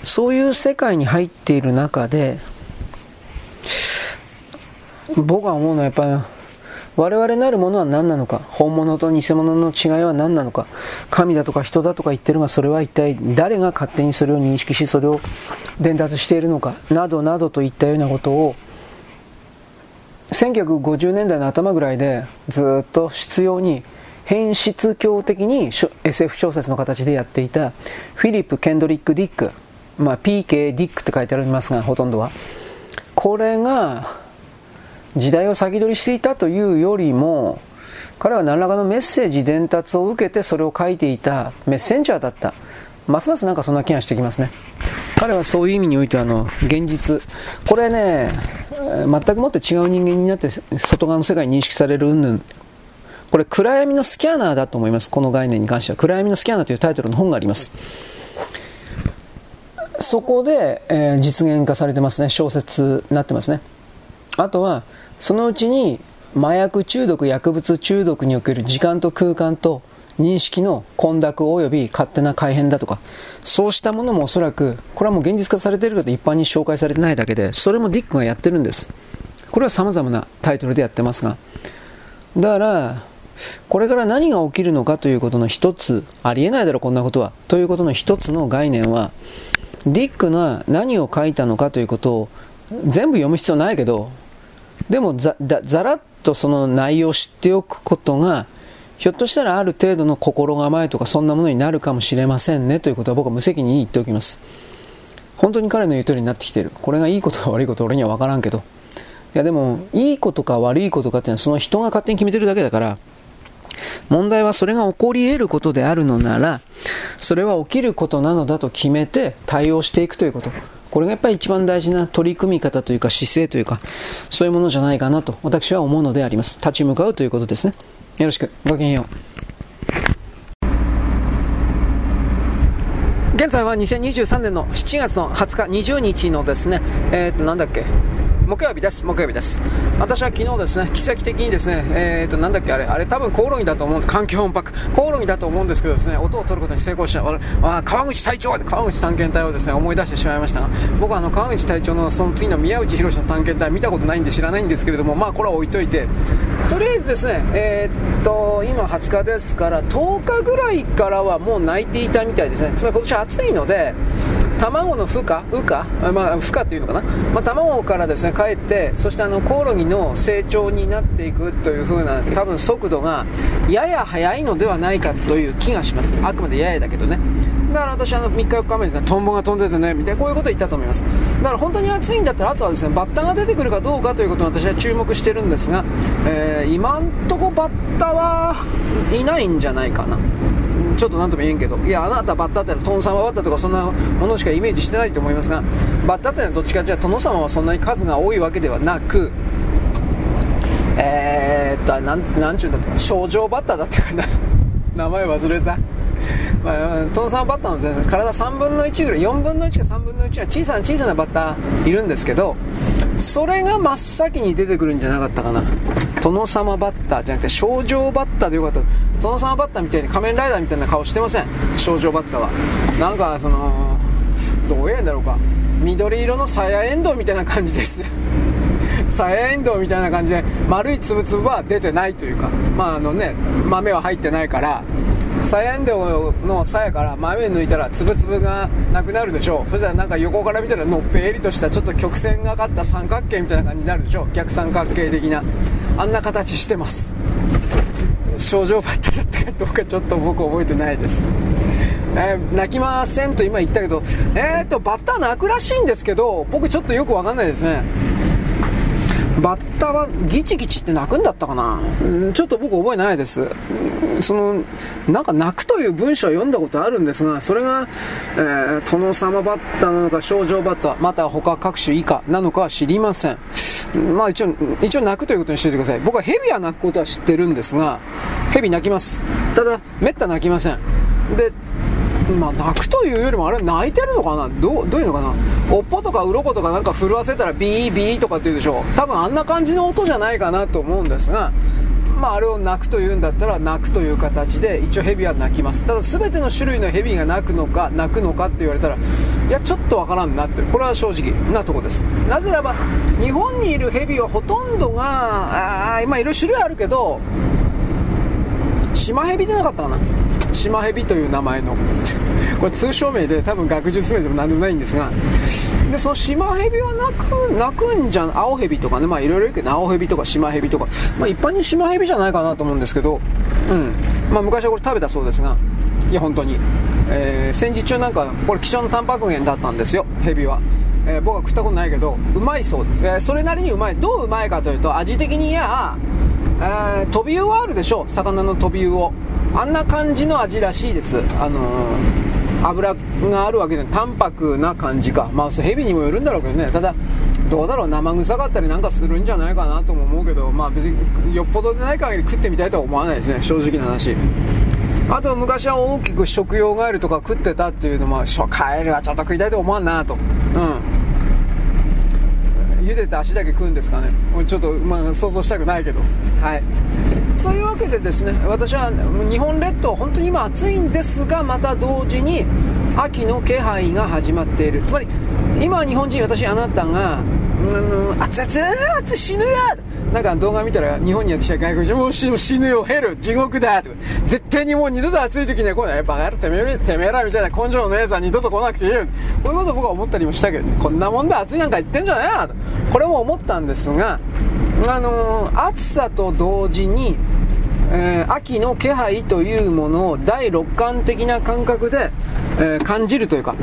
そういう世界に入っている中で、僕が思うのはやっぱり我々なるものは何なのか？本物と偽物の違いは何なのか？神だとか人だとか言ってるがそれは一体誰が勝手にそれを認識しそれを伝達しているのか？などなどといったようなことを1950年代の頭ぐらいでずっと執拗に変質教的に SF 小説の形でやっていたフィリップ・ケンドリック・ディック、まあ、PK ディックって書いてありますがほとんどは。これが時代を先取りしていたというよりも彼は何らかのメッセージ伝達を受けてそれを書いていたメッセンジャーだった。ますますなんかそんな気がしてきますね。彼はそういう意味においてあの現実。これね全くもって違う人間になって外側の世界に認識される云々。これ暗闇のスキャナーだと思います。この概念に関しては。暗闇のスキャナーというタイトルの本があります。そこで、えー、実現化されてますね。小説になってますね。あとはそのうちに麻薬中毒、薬物中毒における時間と空間と認識の混濁及び勝手な改変だとか、そうしたものもおそらく、これはもう現実化されているけど一般に紹介されてないだけで、それもディックがやってるんです。これは様々なタイトルでやってますが。だから、これから何が起きるのかということの一つ、ありえないだろこんなことは、ということの一つの概念は、ディックが何を書いたのかということを全部読む必要ないけど、でもざらっとその内容を知っておくことがひょっとしたらある程度の心構えとかそんなものになるかもしれませんねということは僕は無責任に言っておきます。本当に彼の言う通りになってきている。これがいいことか悪いこと俺には分からんけど。いやでもいいことか悪いことかっていうのはその人が勝手に決めてるだけだから問題はそれが起こり得ることであるのならそれは起きることなのだと決めて対応していくということ。これがやっぱり一番大事な取り組み方というか姿勢というか、そういうものじゃないかなと私は思うのであります。立ち向かうということですね。よろしく。ごきげんよう。現在は2023年の7月の20日、20日のですね、えー、っと、なんだっけ、木曜日です、木曜日です。私は昨日ですね、奇跡的にですね、えーと、なんだっけあれ、あれ多分コオロギだと思う、環境音波、コオロギだと思うんですけどですね、音を取ることに成功した、あ川口隊長川口探検隊をですね、思い出してしまいましたが、僕はあの、川口隊長のその次の宮内博の探検隊見たことないんで知らないんですけれども、まあこれは置いといて、とりあえずですね、えー、っと、今20日ですから、10日ぐらいからはもう泣いていたみたいですね。つまり今年暑いので、卵の孵化孵化まあ、孵化っていうのかな、まあ、卵からですね、帰って、そしてあの、コオロギの成長になっていくという風な、多分速度が、やや速いのではないかという気がします。あくまでややだけどね。だから私あの3日4日目ですね、トンボが飛んでてね、みたいなこういうことを言ったと思います。だから本当に暑いんだったら、あとはですね、バッタが出てくるかどうかということを私は注目してるんですが、えー、今んとこバッタはいないんじゃないかな。ちょっと何とも言えんけど、いや、あなたバッタってのはトン様バッタとかそんなものしかイメージしてないと思いますが、バッタってのはどっちかじゃ殿様はそんなに数が多いわけではなく、えー、っと、なん、なんちゅうんだったか、少女バッタだったかな。名前忘れた。まあ、トノサマバッターの、体3分の1ぐらい4分の1か3分の1は小さな小さなバッターいるんですけどそれが真っ先に出てくるんじゃなかったかな。殿様バッターじゃなくて症状バッターでよかった。殿様バッターみたいに仮面ライダーみたいな顔してません。症状バッターは。なんかそのどうやんだろうか。緑色のサヤエンドウみたいな感じです。サヤエンドウみたいな感じで丸いつぶつぶは出てないというかまああのね豆は入ってないからサヤエンドウの鞘から豆抜いたらつぶつぶがなくなるでしょう。そしたらなんか横から見たらのっぺりとしたちょっと曲線がかった三角形みたいな感じになるでしょう。逆三角形的な。あんな形してます。症状バッタだったかどうかちょっと僕覚えてないです。えー、泣きませんと今言ったけど、えーと、バッター泣くらしいんですけど、僕ちょっとよくわかんないですね。バッタはギチギチって泣くんだったかな？ちょっと僕覚えないです。その、なんか泣くという文章は読んだことあるんですが、それが、えー、殿様バッタなのか、症状バッタ、また他各種以下なのかは知りません。まあ一応、一応泣くということにしておいてください。僕はヘビは泣くことは知ってるんですが、ヘビ泣きます。ただ、めった泣きません。で、まあ、泣くというよりもあれ泣いてるのかな？どうどういうのかな？おっぽとか鱗とかなんか震わせたらビービーとかって言うでしょ？多分あんな感じの音じゃないかなと思うんですがまあ、あれを泣くというんだったら泣くという形で一応ヘビは泣きます。ただ全ての種類のヘビが泣くのか泣くのかって言われたらいやちょっとわからんなってこれは正直なとこです。なぜならば日本にいるヘビはほとんどがあ今いろいろ種類あるけどシマヘビでなかったかな。シマヘビという名前のこれ通称名で多分学術名でも何でもないんですがでそのシマヘビは鳴く鳴くんじゃん。青ヘビとかね。まあいろいろいるけど青ヘビとかシマヘビとか、まあ、一般にシマヘビじゃないかなと思うんですけどうん。まあ昔はこれ食べたそうですがいや本当に、えー、戦時中なんかこれ希少なタンパク源だったんですよ。ヘビは。えー、僕は食ったことないけどうまいそう、えー、それなりにうまい。どううまいかというと味的にいやえー、トビウオあるでしょ魚のトビウオあんな感じの味らしいです。あのー、油があるわけで淡白な感じか。まあヘビにもよるんだろうけどね。ただどうだろう。生臭かったりなんかするんじゃないかなとも思うけど。まあ別によっぽどでない限り食ってみたいとは思わないですね。正直な話。あと昔は大きく食用ガエルとか食ってたっていうのもカエルはちょっと食いたいと思わんなと。うん。茹でて足だけ食うんですかね。ちょっと、まあ、想像したくないけど。はい。というわけでですね私は日本列島本当に今暑いんですがまた同時に秋の気配が始まっている。つまり今日本人私あなたがうん熱々熱死ぬやなんか動画見たら日本にやってきた外国人もう死ぬよヘル地獄だとか絶対にもう二度と暑い。時には来ないバカ野郎てめえてめえらみたいな根性の姉さん二度と来なくてい。いよこうい。うこと僕は思ったりもしたけどこんなもんで暑い。なんか言ってんじゃないなとこれも思ったんですがあのー、暑さと同時にえー、秋の気配というものを第六感的な感覚で、えー、感じるというか、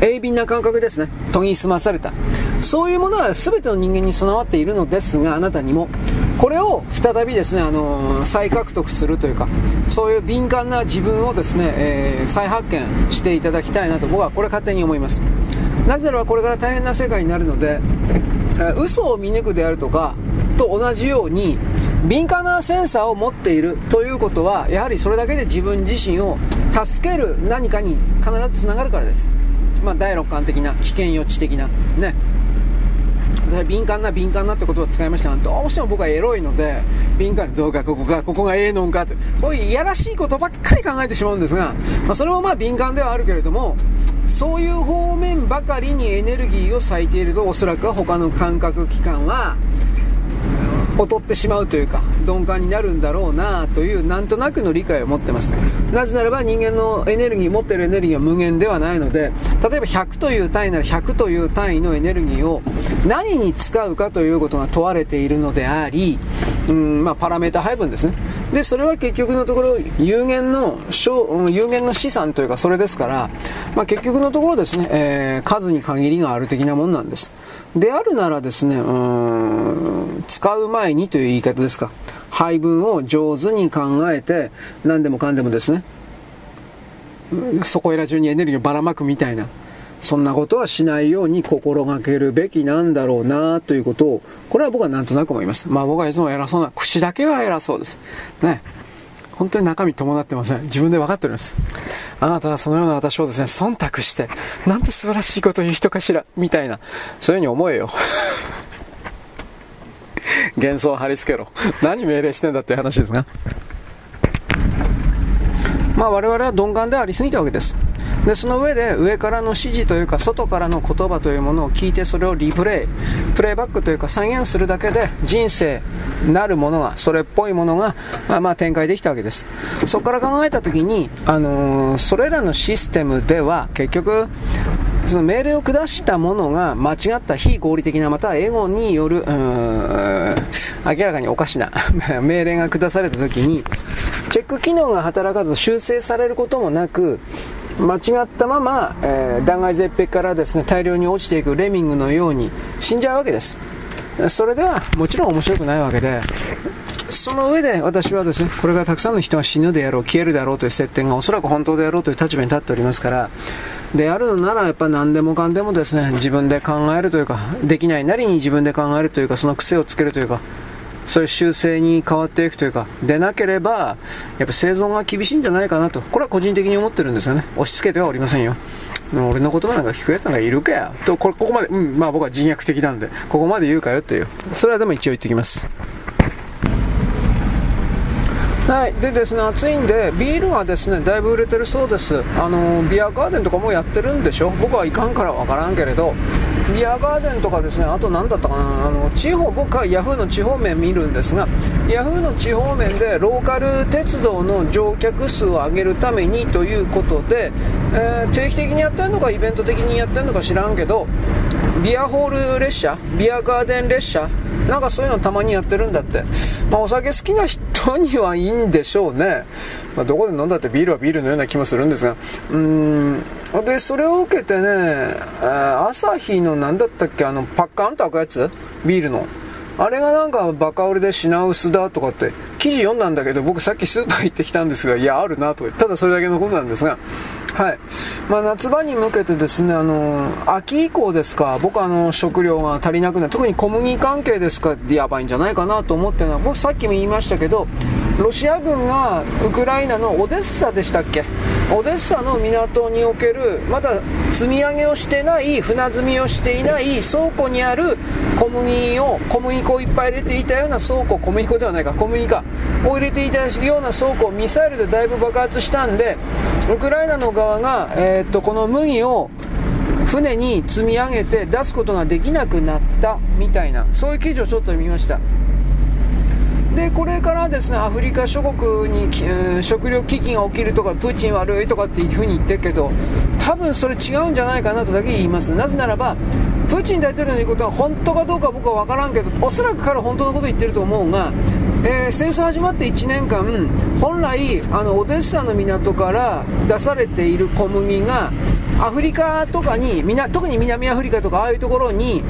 鋭敏な感覚ですね。研ぎ澄まされた。そういうものは全ての人間に備わっているのですが、あなたにも。これを再びですね、あのー、再獲得するというか、そういう敏感な自分をですね、えー、再発見していただきたいなと僕はこれ勝手に思います。なぜならこれから大変な世界になるので、えー、嘘を見抜くであるとか、と同じように、敏感なセンサーを持っているということはやはりそれだけで自分自身を助ける何かに必ずつながるからです、まあ、第六感的な危険予知的なね。敏感な敏感なって言葉を使いましたがどうしても僕はエロいので敏感どうかここかここがええのんかとこういういやらしいことばっかり考えてしまうんですが、まあ、それもまあ敏感ではあるけれどもそういう方面ばかりにエネルギーを割いているとおそらくは他の感覚器官は劣ってしまうというか鈍感になるんだろうなというなんとなくの理解を持ってますなぜならば人間のエネルギー持ってるエネルギーは無限ではないので例えば100という単位なら100という単位のエネルギーを何に使うかということが問われているのでありうんまあ、パラメータ配分ですね。でそれは結局のところ有限の有限の資産というかそれですから、まあ、結局のところですね、えー、数に限りがある的なもんなんです。であるならですね、うん、使う前にという言い方ですか。配分を上手に考えて、何でもかんでもですね、そこいら中にエネルギーをばらまくみたいな、そんなことはしないように心がけるべきなんだろうなということを、これは僕はなんとなく思います。まあ僕はいつも偉そうな、口だけは偉そうです。ね。本当に中身伴ってません。自分で分かっております。あなたはそのような私をですね、忖度して、なんて素晴らしいことを言う人かしら、みたいな、そういうふうに思えよ。幻想を貼り付けろ。何命令してんだっていう話ですが。まあ我々は鈍感でありすぎたわけです。で、その上で上からの指示というか外からの言葉というものを聞いてそれをリプレイ、プレイバックというか再現するだけで人生なるものが、それっぽいものが、まあ、まあ展開できたわけです。そこから考えたときに、あのー、それらのシステムでは結局、その命令を下したものが間違った非合理的なまたはエゴによる、明らかにおかしな 命令が下された時に、チェック機能が働かず修正されることもなく、間違ったまま、えー、断崖絶壁からですね大量に落ちていくレミングのように死んじゃうわけです。それではもちろん面白くないわけでその上で私はですね、これがたくさんの人が死ぬであろう、消えるであろうという設定がおそらく本当であろうという立場に立っておりますから、であるのならやっぱ何でもかんでもですね、自分で考えるというか、できないなりに自分で考えるというか、その癖をつけるというか、そういう修正に変わっていくというか、でなければ、やっぱ生存が厳しいんじゃないかなと、これは個人的に思ってるんですよね。押し付けてはおりませんよ。俺の言葉なんか聞くやつなんかいるかよ。と、こ、ここまで、うん、まあ僕は人脈的なんで、ここまで言うかよという。それはでも一応言ってきます。はい、でですね暑いんでビールはですねだいぶ売れてるそうです。あのビアガーデンとかもやってるんでしょ？僕は行かんから分からんけれど。ビアガーデンとかですねあと何だったかな？あの地方僕はヤフーの地方面見るんですがヤフーの地方面でローカル鉄道の乗客数を上げるためにということで、えー、定期的にやってるのかイベント的にやってるのか知らんけどビアホール列車ビアガーデン列車なんかそういうのたまにやってるんだって、まあ、お酒好きな人にはいいんでしょうね、まあ、どこで飲んだってビールはビールのような気もするんですが。うん。でそれを受けてね朝日の何だったっけ？あのパッカンと開くやつ？ビールの。あれがなんかバカ売れで品薄だとかって記事読んだんだけど僕さっきスーパー行ってきたんですがいやあるなとただそれだけのことなんですが。はい。まあ、夏場に向けてですねあの秋以降ですか僕あの食料が足りなくなる特に小麦関係ですかやばいんじゃないかなと思ってるのは僕さっきも言いましたけどロシア軍がウクライナのオデッサでしたっけ？オデッサの港におけるまだ積み上げをしてない船積みをしていない倉庫にある小麦を小麦粉をいっぱい入れていたような倉庫小麦粉ではないか小麦か。を入れていたような倉庫をミサイルでだいぶ爆発したんでウクライナの側が、えー、っとこの麦を船に積み上げて出すことができなくなったみたいなそういう記事をちょっと見ました。でこれからですねアフリカ諸国に、えー、食糧危機が起きるとかプーチン悪いとかっていうふうに言ってるけど多分それ違うんじゃないかなとだけ言います。なぜならばプーチン大統領の言うことは本当かどうか僕は分からんけどおそらく彼は本当のことを言ってると思うがえー、戦争始まって1年間本来あのオデッサの港から出されている小麦がアフリカとかに特に南アフリカとかああいうところに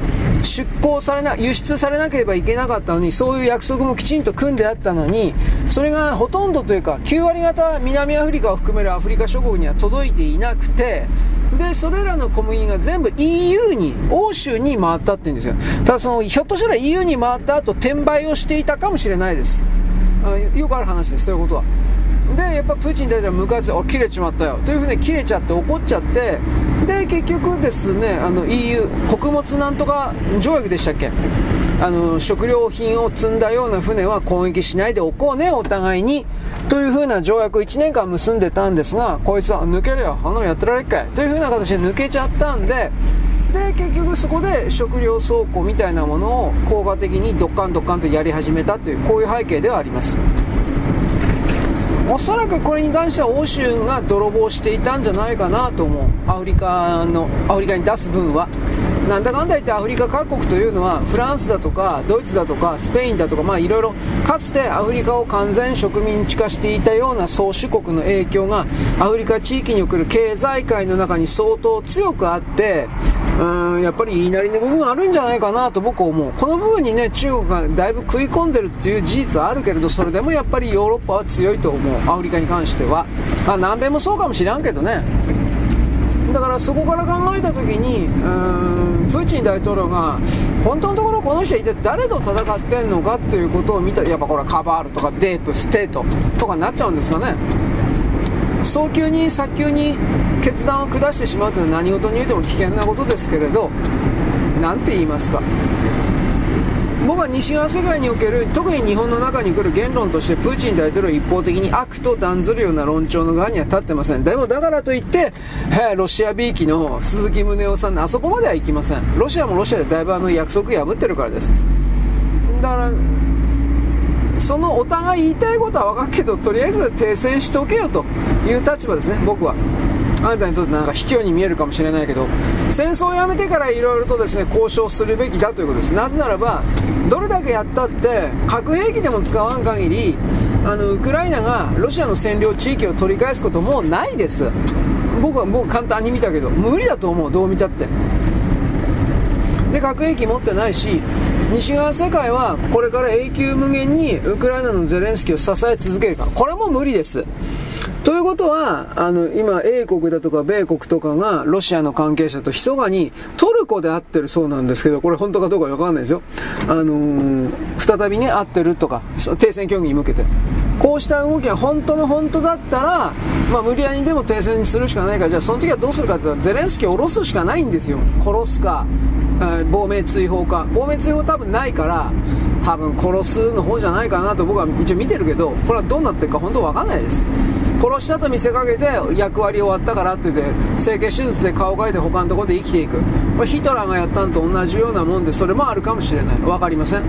出港されな輸出されなければいけなかったのにそういう約束もきちんと組んであったのにそれがほとんどというか9割方南アフリカを含めるアフリカ諸国には届いていなくてでそれらの小麦が全部 EU に欧州に回ったって言うんですよ。ただそのひょっとしたら EU に回った後転売をしていたかもしれないです。よくある話ですそういうことは。でやっぱプーチン大統領は向かず切れちまったよ。というふうに切れちゃって怒っちゃってで結局ですねあの EU 穀物なんとか条約でしたっけ？あの食料品を積んだような船は攻撃しないでおこうねお互いに。というふうな条約を1年間結んでたんですがこいつは抜けるよあのやってられっかい。というふうな形で抜けちゃったんでで結局そこで食料倉庫みたいなものを効果的にドッカンドッカンとやり始めたというこういう背景ではあります。おそらくこれに関しては欧州が泥棒していたんじゃないかなと思う。アフリカのアフリカに出す分は。なんだかんだ言ってアフリカ各国というのはフランスだとかドイツだとかスペインだとかまあいろいろかつてアフリカを完全植民地化していたような宗主国の影響がアフリカ地域における経済界の中に相当強くあってうんやっぱり言いなりの部分あるんじゃないかなと僕は思う。この部分にね中国がだいぶ食い込んでるっていう事実はあるけれどそれでもやっぱりヨーロッパは強いと思う。アフリカに関しては、まあ、南米もそうかもしらんけどね。だからそこから考えた時にうんプーチン大統領が本当のところこの人は一体誰と戦ってんのかっていうことを見たやっぱこれはカバールとかディープステートとかになっちゃうんですかね。早急に早急に決断を下してしまうというのは何事においても危険なことですけれど何て言いますか。僕は西側世界における特に日本の中に来る言論としてプーチン大統領を一方的に悪と断ずるような論調の側には立ってません。でもだからといって、ロシアびいきの鈴木宗男さんのあそこまではいきません。ロシアもロシアでだいぶあの約束破ってるからです。だからそのお互い言いたいことは分かるけどとりあえず停戦しとけよという立場ですね僕は。あなたにとってなんか卑怯に見えるかもしれないけど戦争をやめてからいろいろとですね交渉するべきだということです。なぜならばどれだけやったって核兵器でも使わん限りあのウクライナがロシアの占領地域を取り返すこともうないです。僕は僕簡単に見たけど無理だと思うどう見たって。で核兵器持ってないし西側世界はこれから永久無限にウクライナのゼレンスキーを支え続けるかこれも無理です。ということは、あの、今、英国だとか米国とかが、ロシアの関係者と密かに、トルコで会ってるそうなんですけど、これ本当かどうかわかんないですよ。あのー、再びね、会ってるとか、停戦協議に向けて。こうした動きが本当の本当だったら、まあ、無理やりでも停戦にするしかないから、じゃあその時はどうするかって言ったら、ゼレンスキーを下ろすしかないんですよ。殺すか、えー、亡命追放か。亡命追放多分ないから、多分殺すの方じゃないかなと僕は一応見てるけど、これはどうなってるか本当わかんないです。殺したと見せかけて役割終わったからって言って整形手術で顔を変えて他のところで生きていく。これヒトラーがやったのと同じようなもんでそれもあるかもしれない。分かりません。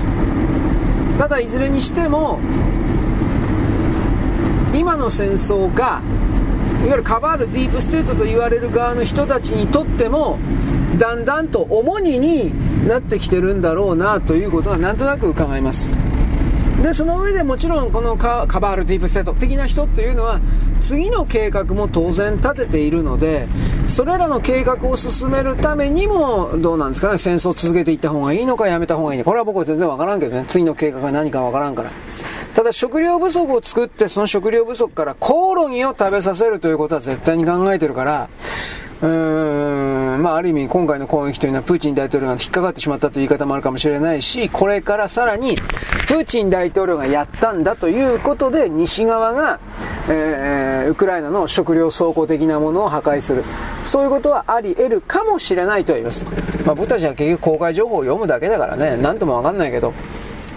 ただいずれにしても今の戦争がいわゆるカバールディープステートと言われる側の人たちにとってもだんだんと重荷になってきてるんだろうなということがなんとなく伺います。でその上でもちろんこのカバールディープステート的な人っていうのは次の計画も当然立てているのでそれらの計画を進めるためにもどうなんですかね戦争を続けていった方がいいのかやめた方がいいのか。これは僕は全然わからんけどね。次の計画が何かわからんから。ただ食料不足を作ってその食料不足からコオロギを食べさせるということは絶対に考えてるからうーん、まあ、ある意味今回の攻撃というのはプーチン大統領が引っかかってしまったという言い方もあるかもしれないし、これからさらにプーチン大統領がやったんだということで西側が、えー、ウクライナの食料倉庫的なものを破壊する。そういうことはあり得るかもしれないと言います。まあ、僕たちは結局公開情報を読むだけだからね、なんともわかんないけど。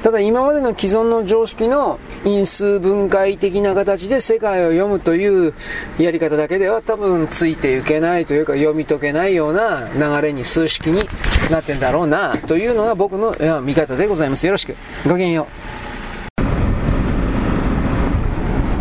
ただ今までの既存の常識の因数分解的な形で世界を読むというやり方だけでは多分ついていけないというか読み解けないような流れに数式になってんだろうなというのが僕の見方でございます。よろしく。ごきげんよう。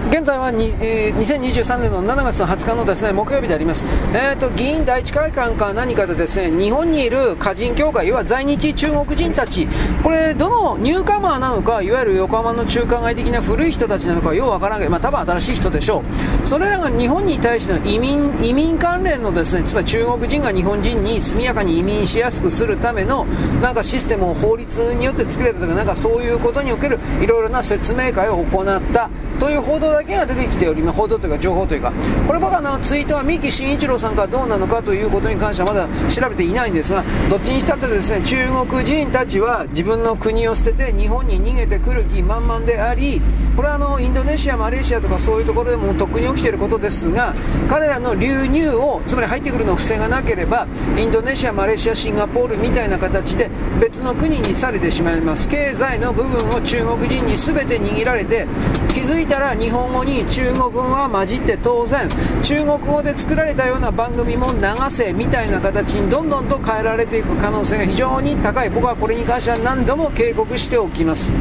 現在はに、えー、2023年の7月の20日のですね木曜日であります、えーと、議員第一会館か何かでですね日本にいる歌人協会、要は在日中国人たち、これ、どのニューカマーなのか、いわゆる横浜の中華街的な古い人たちなのか、ようわからないけど、まあ多分新しい人でしょう、それらが日本に対しての移民移民関連のですねつまり中国人が日本人に速やかに移民しやすくするためのなんかシステムを法律によって作れたとか、なんかそういうことにおけるいろいろな説明会を行ったという報道だけが出ててきております。報道というか情報というかこれ僕はのツイートは三木真一郎さんかどうなのかということに関してはまだ調べていないんですがどっちにしたってですね中国人たちは自分の国を捨てて日本に逃げてくる気満々でありこれはあのインドネシアマレーシアとかそういうところでもとっくに起きていることですが彼らの流入をつまり入ってくるのを防がなければインドネシアマレーシアシンガポールみたいな形で別の国にされてしまいます。経済の部分を中国人に全て握られて気づいたら日本語に中国語が混じって当然中国語で作られたような番組も流せみたいな形にどんどんと変えられていく可能性が非常に高い。僕はこれに関しては何度も警告しておきます。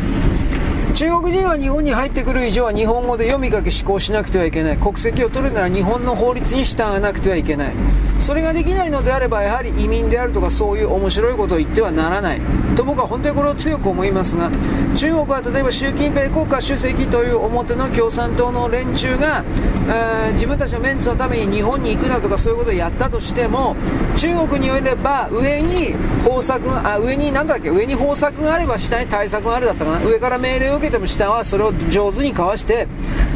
中国人は日本に入ってくる以上は日本語で読み書き思考しなくてはいけない。国籍を取るなら日本の法律に従わなくてはいけない。それができないのであればやはり移民であるとかそういう面白いことを言ってはならない。と僕は本当にこれを強く思いますが中国は例えば習近平国家主席という表の共産党の連中が、えー、自分たちのメンツのために日本に行くなとかそういうことをやったとしても中国によれば上に方策あ上に何だっけ？上に方策があれば下に対策があるだったかな？上から命令を受けけても下はそれを上手にかわして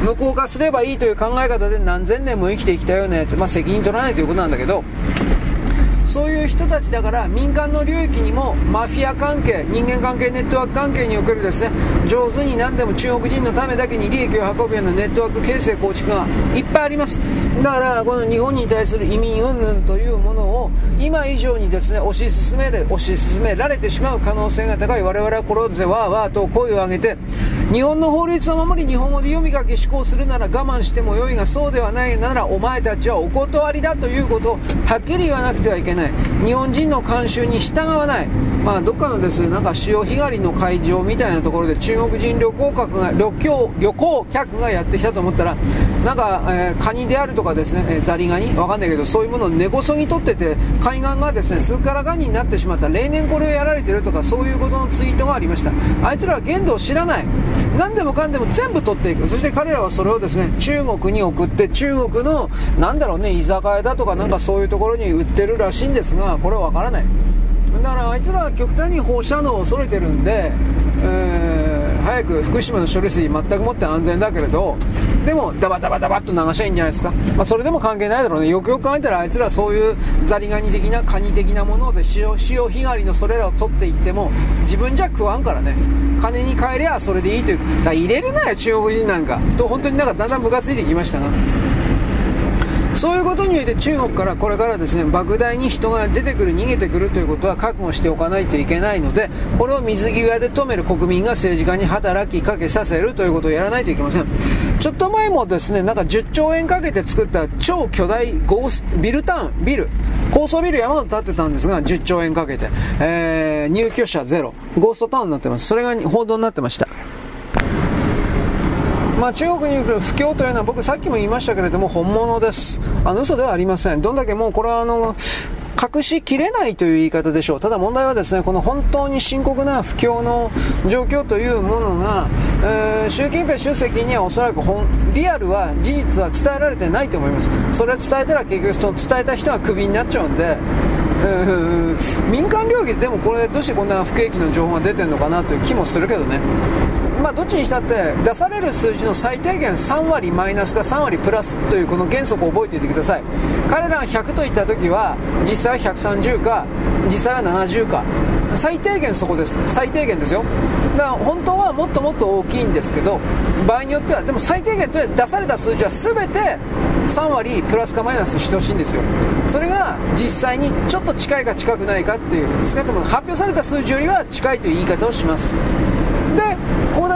無効化すればいいという考え方で何千年も生きてきたようなやつ、まあ、責任取らないということなんだけどそういう人たちだから民間の領域にもマフィア関係人間関係ネットワーク関係におけるですね上手に何でも中国人のためだけに利益を運ぶようなネットワーク形成構築がいっぱいあります。だからこの日本に対する移民云々というものを今以上にですね推し進める推し進められてしまう可能性が高い。我々はこれをですねわーわーと声を上げて日本の法律を守り日本語で読み書き施行するなら我慢してもよいがそうではないならお前たちはお断りだということをはっきり言わなくてはいけない。日本人の慣習に従わない、まあ、どっかのですなんか潮干狩りの会場みたいなところで中国人旅行客が旅行旅行客がやってきたと思ったらなんか、えー、カニであるとかですね、えー、ザリガニわかんないけどそういうものを根こそぎ取ってて海岸がですねすっからかにになってしまった例年これをやられてるとかそういうことのツイートがありました。あいつらは限度を知らない。何でもかんでも全部取っていく。そして彼らはそれをですね中国に送って中国のなんだろうね居酒屋だとかなんかそういうところに売ってるらしいんですがこれはわからない。だからあいつらは極端に放射能を恐れてるんで、えー、早く福島の処理水全くもって安全だけれどでもダバダバダバっと流しゃいいんじゃないですか、まあ、それでも関係ないだろうね。よくよく考えたらあいつらそういうザリガニ的なカニ的なもので潮潮干狩りのそれらを取っていっても自分じゃ食わんからね。金に換えりゃそれでいいという。だ入れるなよ中国人なんか。と本当になんかだんだんムカついてきましたがそういうことによって中国からこれからですね莫大に人が出てくる逃げてくるということは覚悟しておかないといけないのでこれを水際で止める国民が政治家に働きかけさせるということをやらないといけません。ちょっと前もですねなんか10兆円かけて作った超巨大ゴースビルタウンビル高層ビル山ほど建ってたんですが10兆円かけて、えー、入居者ゼロ。ゴーストタウンになってます。それが報道になってました。まあ、中国に来る不況というのは僕さっきも言いましたけれども本物ですあの嘘ではありませんどんだけもうこれはあの隠しきれないという言い方でしょう。ただ問題はですね、この本当に深刻な不況の状況というものが、えー、習近平主席にはおそらく本リアルは事実は伝えられてないと思います。それは伝えたら結局その伝えた人はクビになっちゃうんで、民間領域でもこれどうしてこんな不景気の情報が出てるのかなという気もするけどねまあどっちにしたって出される数字の最低限3割マイナスか3割プラスというこの原則を覚えておいてください。彼らが100と言った時は実際は130か実際は70か。最低限そこです。最低限ですよ。だから本当はもっともっと大きいんですけど場合によってはでも最低限と出された数字は全て3割プラスかマイナスしてほしいんですよ。それが実際にちょっと近いか近くないかっていう少なくとも発表された数字よりは近いという言い方をします。で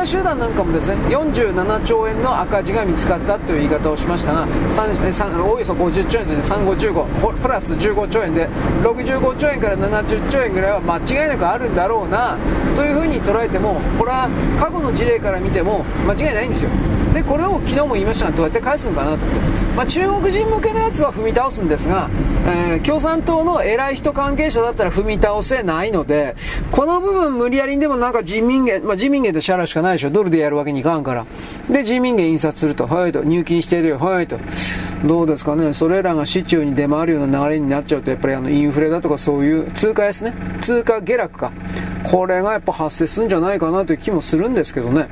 恒大集団なんかもですね47兆円の赤字が見つかったという言い方をしましたがおよそ50兆円ですね。3515プラス15兆円で65兆円から70兆円ぐらいは間違いなくあるんだろうなというふうに捉えてもこれは過去の事例から見ても間違いないんですよ。でこれを昨日も言いました。がどうやって返すのかなと。思って、まあ、中国人向けのやつは踏み倒すんですが、えー、共産党の偉い人関係者だったら踏み倒せないのでこの部分無理やりにでもなんか人民元、まあ、人民元で支払うしかないでしょ。ドルでやるわけにいかんから。で人民元印刷すると。はいと。入金しているよ。はいと。どうですかね。それらが市中に出回るような流れになっちゃうとやっぱりあのインフレだとかそういう通貨安ね通貨下落か。これがやっぱ発生するんじゃないかなという気もするんですけどね。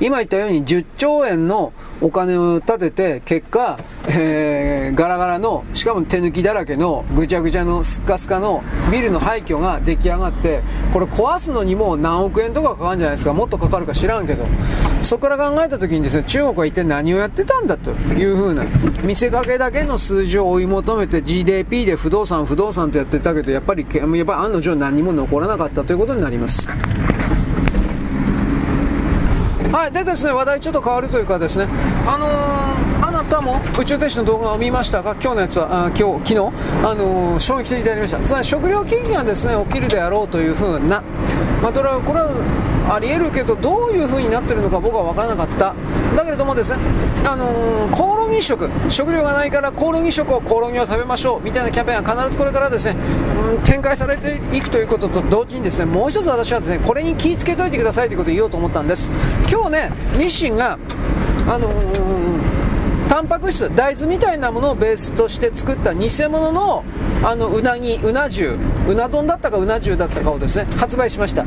今言ったように10兆円のお金を立てて、結果、えー、ガラガラの、しかも手抜きだらけの、ぐちゃぐちゃのスッカスカのビルの廃墟が出来上がって、これ壊すのにも何億円とかかかるんじゃないですか。もっとかかるか知らんけど。そこから考えた時にですね、中国は一体何をやってたんだというふうな、見せかけだけの数字を追い求めて GDP で不動産、不動産とやってたけど、やっぱり、やっぱ案の定何も残らなかったということになります。はい、でですね、話題ちょっと変わるというかですね、あのー、あなたも宇宙天使の動画を見ましたが、今日のやつは、あ今日、昨日、あのー、衝撃的でありました。つまり食料危機がですね、起きるであろうというふうな、まあ、これは、ありえるけど、どういうふうになってるのか僕は分からなかった。だけれどもですね、あのー、コオロギ食、食料がないからコオロギ食をコオロギを食べましょうみたいなキャンペーンが必ずこれからですね、うん、展開されていくということと同時にですね、もう一つ私はですね、これに気をつけといてくださいということを言おうと思ったんです。今日ね、日清が、あのー、タンパク質、大豆みたいなものをベースとして作った偽物のあのうなぎ、うな重、うな丼だったかうな重だったかをですね発売しました。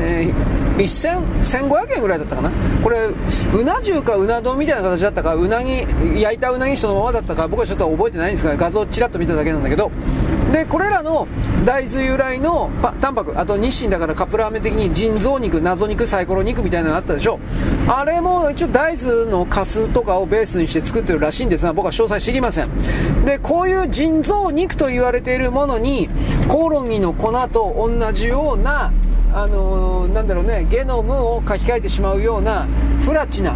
えー1500円ぐらいだったかな。これうな重かうな丼みたいな形だったかうなぎ焼いたうなぎそのままだったか僕はちょっと覚えてないんですが画像をちらっと見ただけなんだけど。でこれらの大豆由来のタンパクあと日清だからカップラーメン的に腎臓肉謎肉サイコロ肉みたいなのがあったでしょ。あれも一応大豆のカスとかをベースにして作ってるらしいんですが僕は詳細知りません。でこういう腎臓肉と言われているものにコオロギの粉と同じようなあのー、なんだろうねゲノムを書き換えてしまうようなフラチな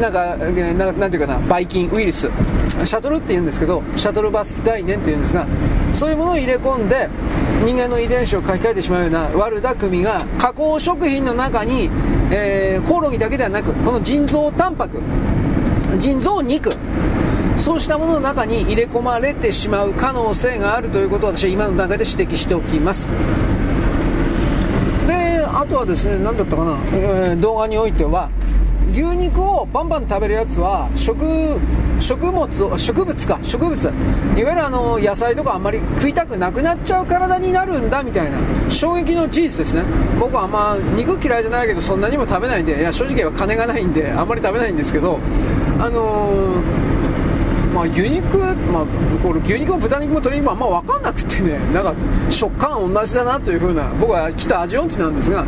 なんかなんていうかなばい菌ウイルスシャトルって言うんですけどシャトルバス概念っていうんですがそういうものを入れ込んで人間の遺伝子を書き換えてしまうような悪だ組が加工食品の中に、えー、コオロギだけではなくこの腎臓タンパク腎臓肉そうしたものの中に入れ込まれてしまう可能性があるということを私は今の段階で指摘しておきます。あとはですね何だったかな、えー、動画においては牛肉をバンバン食べるやつは食食物植物か。植物。いわゆるあの野菜とかあんまり食いたくなくなっちゃう体になるんだみたいな衝撃の事実ですね。僕はあんま肉嫌いじゃないけどそんなにも食べないんでいや正直言えば金がないんであんまり食べないんですけどあのーまあ、牛肉、まあ、俺牛肉も豚肉も鶏肉もあんま分かんなくてねなんか食感同じだなというふうな僕は来た味音痴なんですが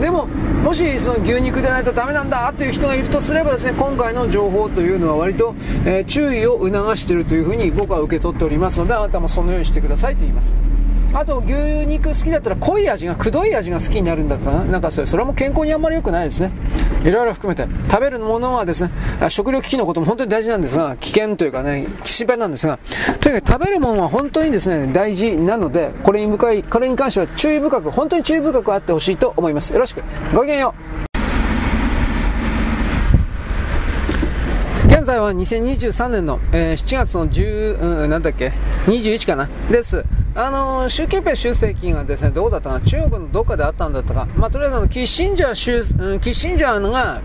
でももしその牛肉でないとダメなんだという人がいるとすればですね今回の情報というのは割と、えー、注意を促しているというふうに僕は受け取っておりますのであなたもそのようにしてくださいと言います。あと牛肉好きだったら濃い味がくどい味が好きになるんだったらなんかそれそれも健康にあんまり良くないですね。いろいろ含めて。食べるものはですね食料危機のことも本当に大事なんですが危険というかね心配なんですがとにかく食べるものは本当にですね大事なのでこれに向かいこれに関しては注意深く本当に注意深くあってほしいと思います。よろしく。ごきげんよう。在は2023年の、えー、7月の10、うん、なんだっけ、21かな？です。あのー、習近平主席がですね、どうだったか、中国のどっかであったんだったか、まあ、とりあえずあの、キッシンジャー、うん、キッシンジャーが、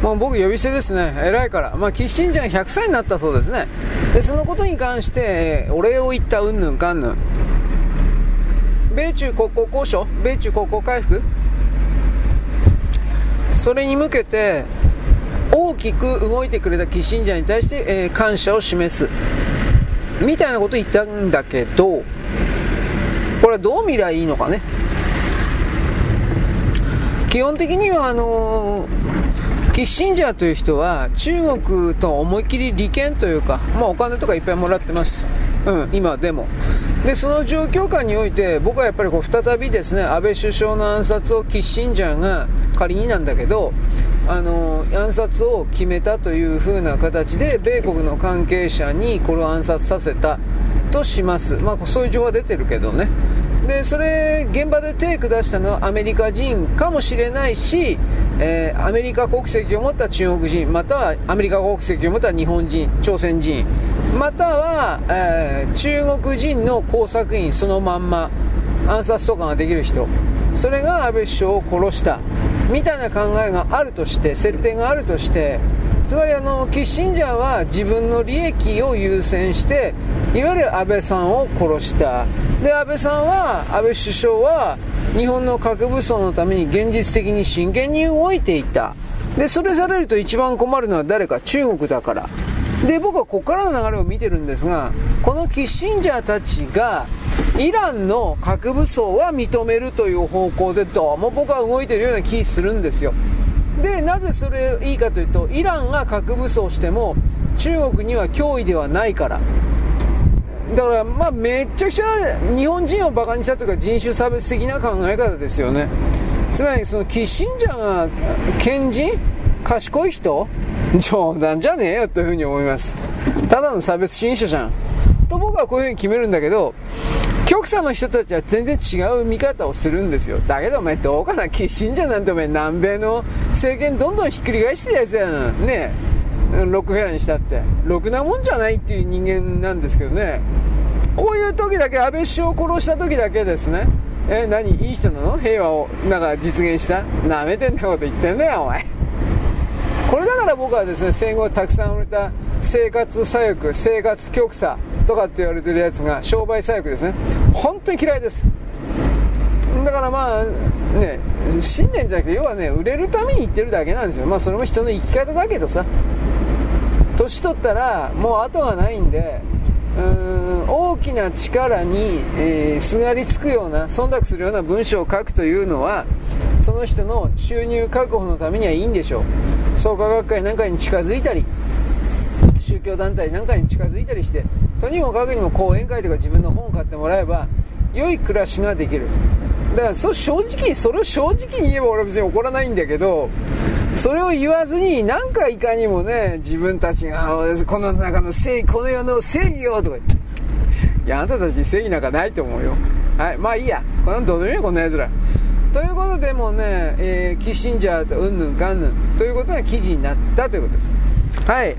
もう僕呼び捨てですね、偉いから、まあ、キッシンジャーが100歳になったそうですね。で、そのことに関して、お礼を言ったうんぬんかんぬん。米中国交交渉？米中国交回復？それに向けて、大きく動いてくれたキッシンジャーに対して、えー、感謝を示すみたいなこと言ったんだけどこれはどう見りゃいいのかね？基本的にはあのー、キッシンジャーという人は中国と思いっきり利権というか、まあ、お金とかいっぱいもらってます。うん、今でも。でその状況下において僕はやっぱりこう再びですね安倍首相の暗殺をキッシンジャーが仮になんだけどあの暗殺を決めたという風な形で米国の関係者にこれを暗殺させたとします、まあ、そういう情報は出てるけどね。でそれ現場で手下したのはアメリカ人かもしれないし、えー、アメリカ国籍を持った中国人またはアメリカ国籍を持った日本人朝鮮人または、えー、中国人の工作員そのまんま。暗殺とかができる人。それが安倍首相を殺した。みたいな考えがあるとして設定があるとしてつまりあのキッシンジャーは自分の利益を優先していわゆる安倍さんを殺した。で安倍さんは安倍首相は日本の核武装のために現実的に真剣に動いていた。でそれされると一番困るのは誰か？中国だから。で僕はここからの流れを見てるんですがこのキッシンジャーたちがイランの核武装は認めるという方向でどうも僕は動いてるような気するんですよ。でなぜそれいいかというとイランが核武装しても中国には脅威ではないから。だからまあめちゃくちゃ日本人をバカにしたというか人種差別的な考え方ですよね。つまりそのキッシンジャーが賢人？賢い人？冗談じゃねえよというふうに思います。ただの差別主義者じゃん。と僕はこういうふうに決めるんだけど極左の人たちは全然違う見方をするんですよ。だけどお前どうかなキッシンジャーなんてお前南米の政権どんどんひっくり返してるやつやんねロックフェラーにしたって。ろくなもんじゃないっていう人間なんですけどね。こういう時だけ安倍首相を殺した時だけですね。え何？いい人なの？平和を。なんか実現した？なめてんなこと言ってんだよお前。これだから僕はですね戦後たくさん売れた生活左翼生活極左とかって言われてるやつが商売左翼ですね。本当に嫌いです。だからまあね信念じゃなくて要はね売れるために言ってるだけなんですよ。まあそれも人の生き方だけどさ。年取ったらもう後がないんでうん大きな力に、えー、すがりつくような忖度するような文章を書くというのはその人の収入確保のためにはいいんでしょう。創価学会なんかに近づいたり宗教団体なんかに近づいたりしてとにもかくにも講演会とか自分の本を買ってもらえば良い暮らしができる。だからそ正直それを正直に言えば俺は別に怒らないんだけどそれを言わずになんかいかにもね自分たちがこの中の正義この世の正義よとか言って。いやあなたたち正義なんかないと思うよ。はいまあいいや。こんなどうでもいいよこんなやつら。ということでもね、えー、キッシンジャーとうんぬんかんぬんということが記事になったということです。はい。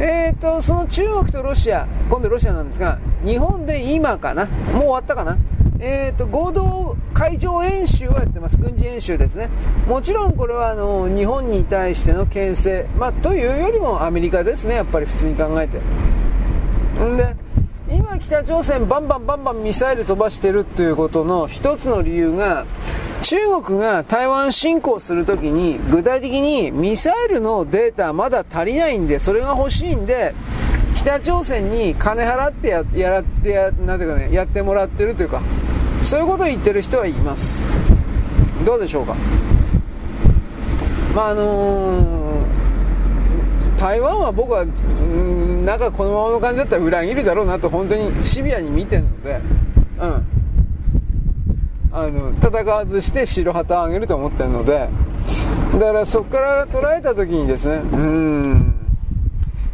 えーとその中国とロシア今度ロシアなんですが日本で今かな？もう終わったかな？えーと、合同海上演習をやってます、軍事演習ですね、もちろんこれはあの日本に対しての牽制、まあ、というよりもアメリカですね、やっぱり普通に考えて。んで今、北朝鮮、バンバンバンバンミサイル飛ばしてるということの一つの理由が、中国が台湾侵攻するときに、具体的にミサイルのデータまだ足りないんで、それが欲しいんで、北朝鮮に金払ってやってなんていうか、ね、やってもらってるというか、そういうことを言ってる人はいます。どうでしょうか？まああのー、台湾は僕はんなんかこのままの感じだったら裏切るだろうなと本当にシビアに見てるのでうん。あの戦わずして白旗を上げると思ってるのでだからそこから捉えた時にですねうん。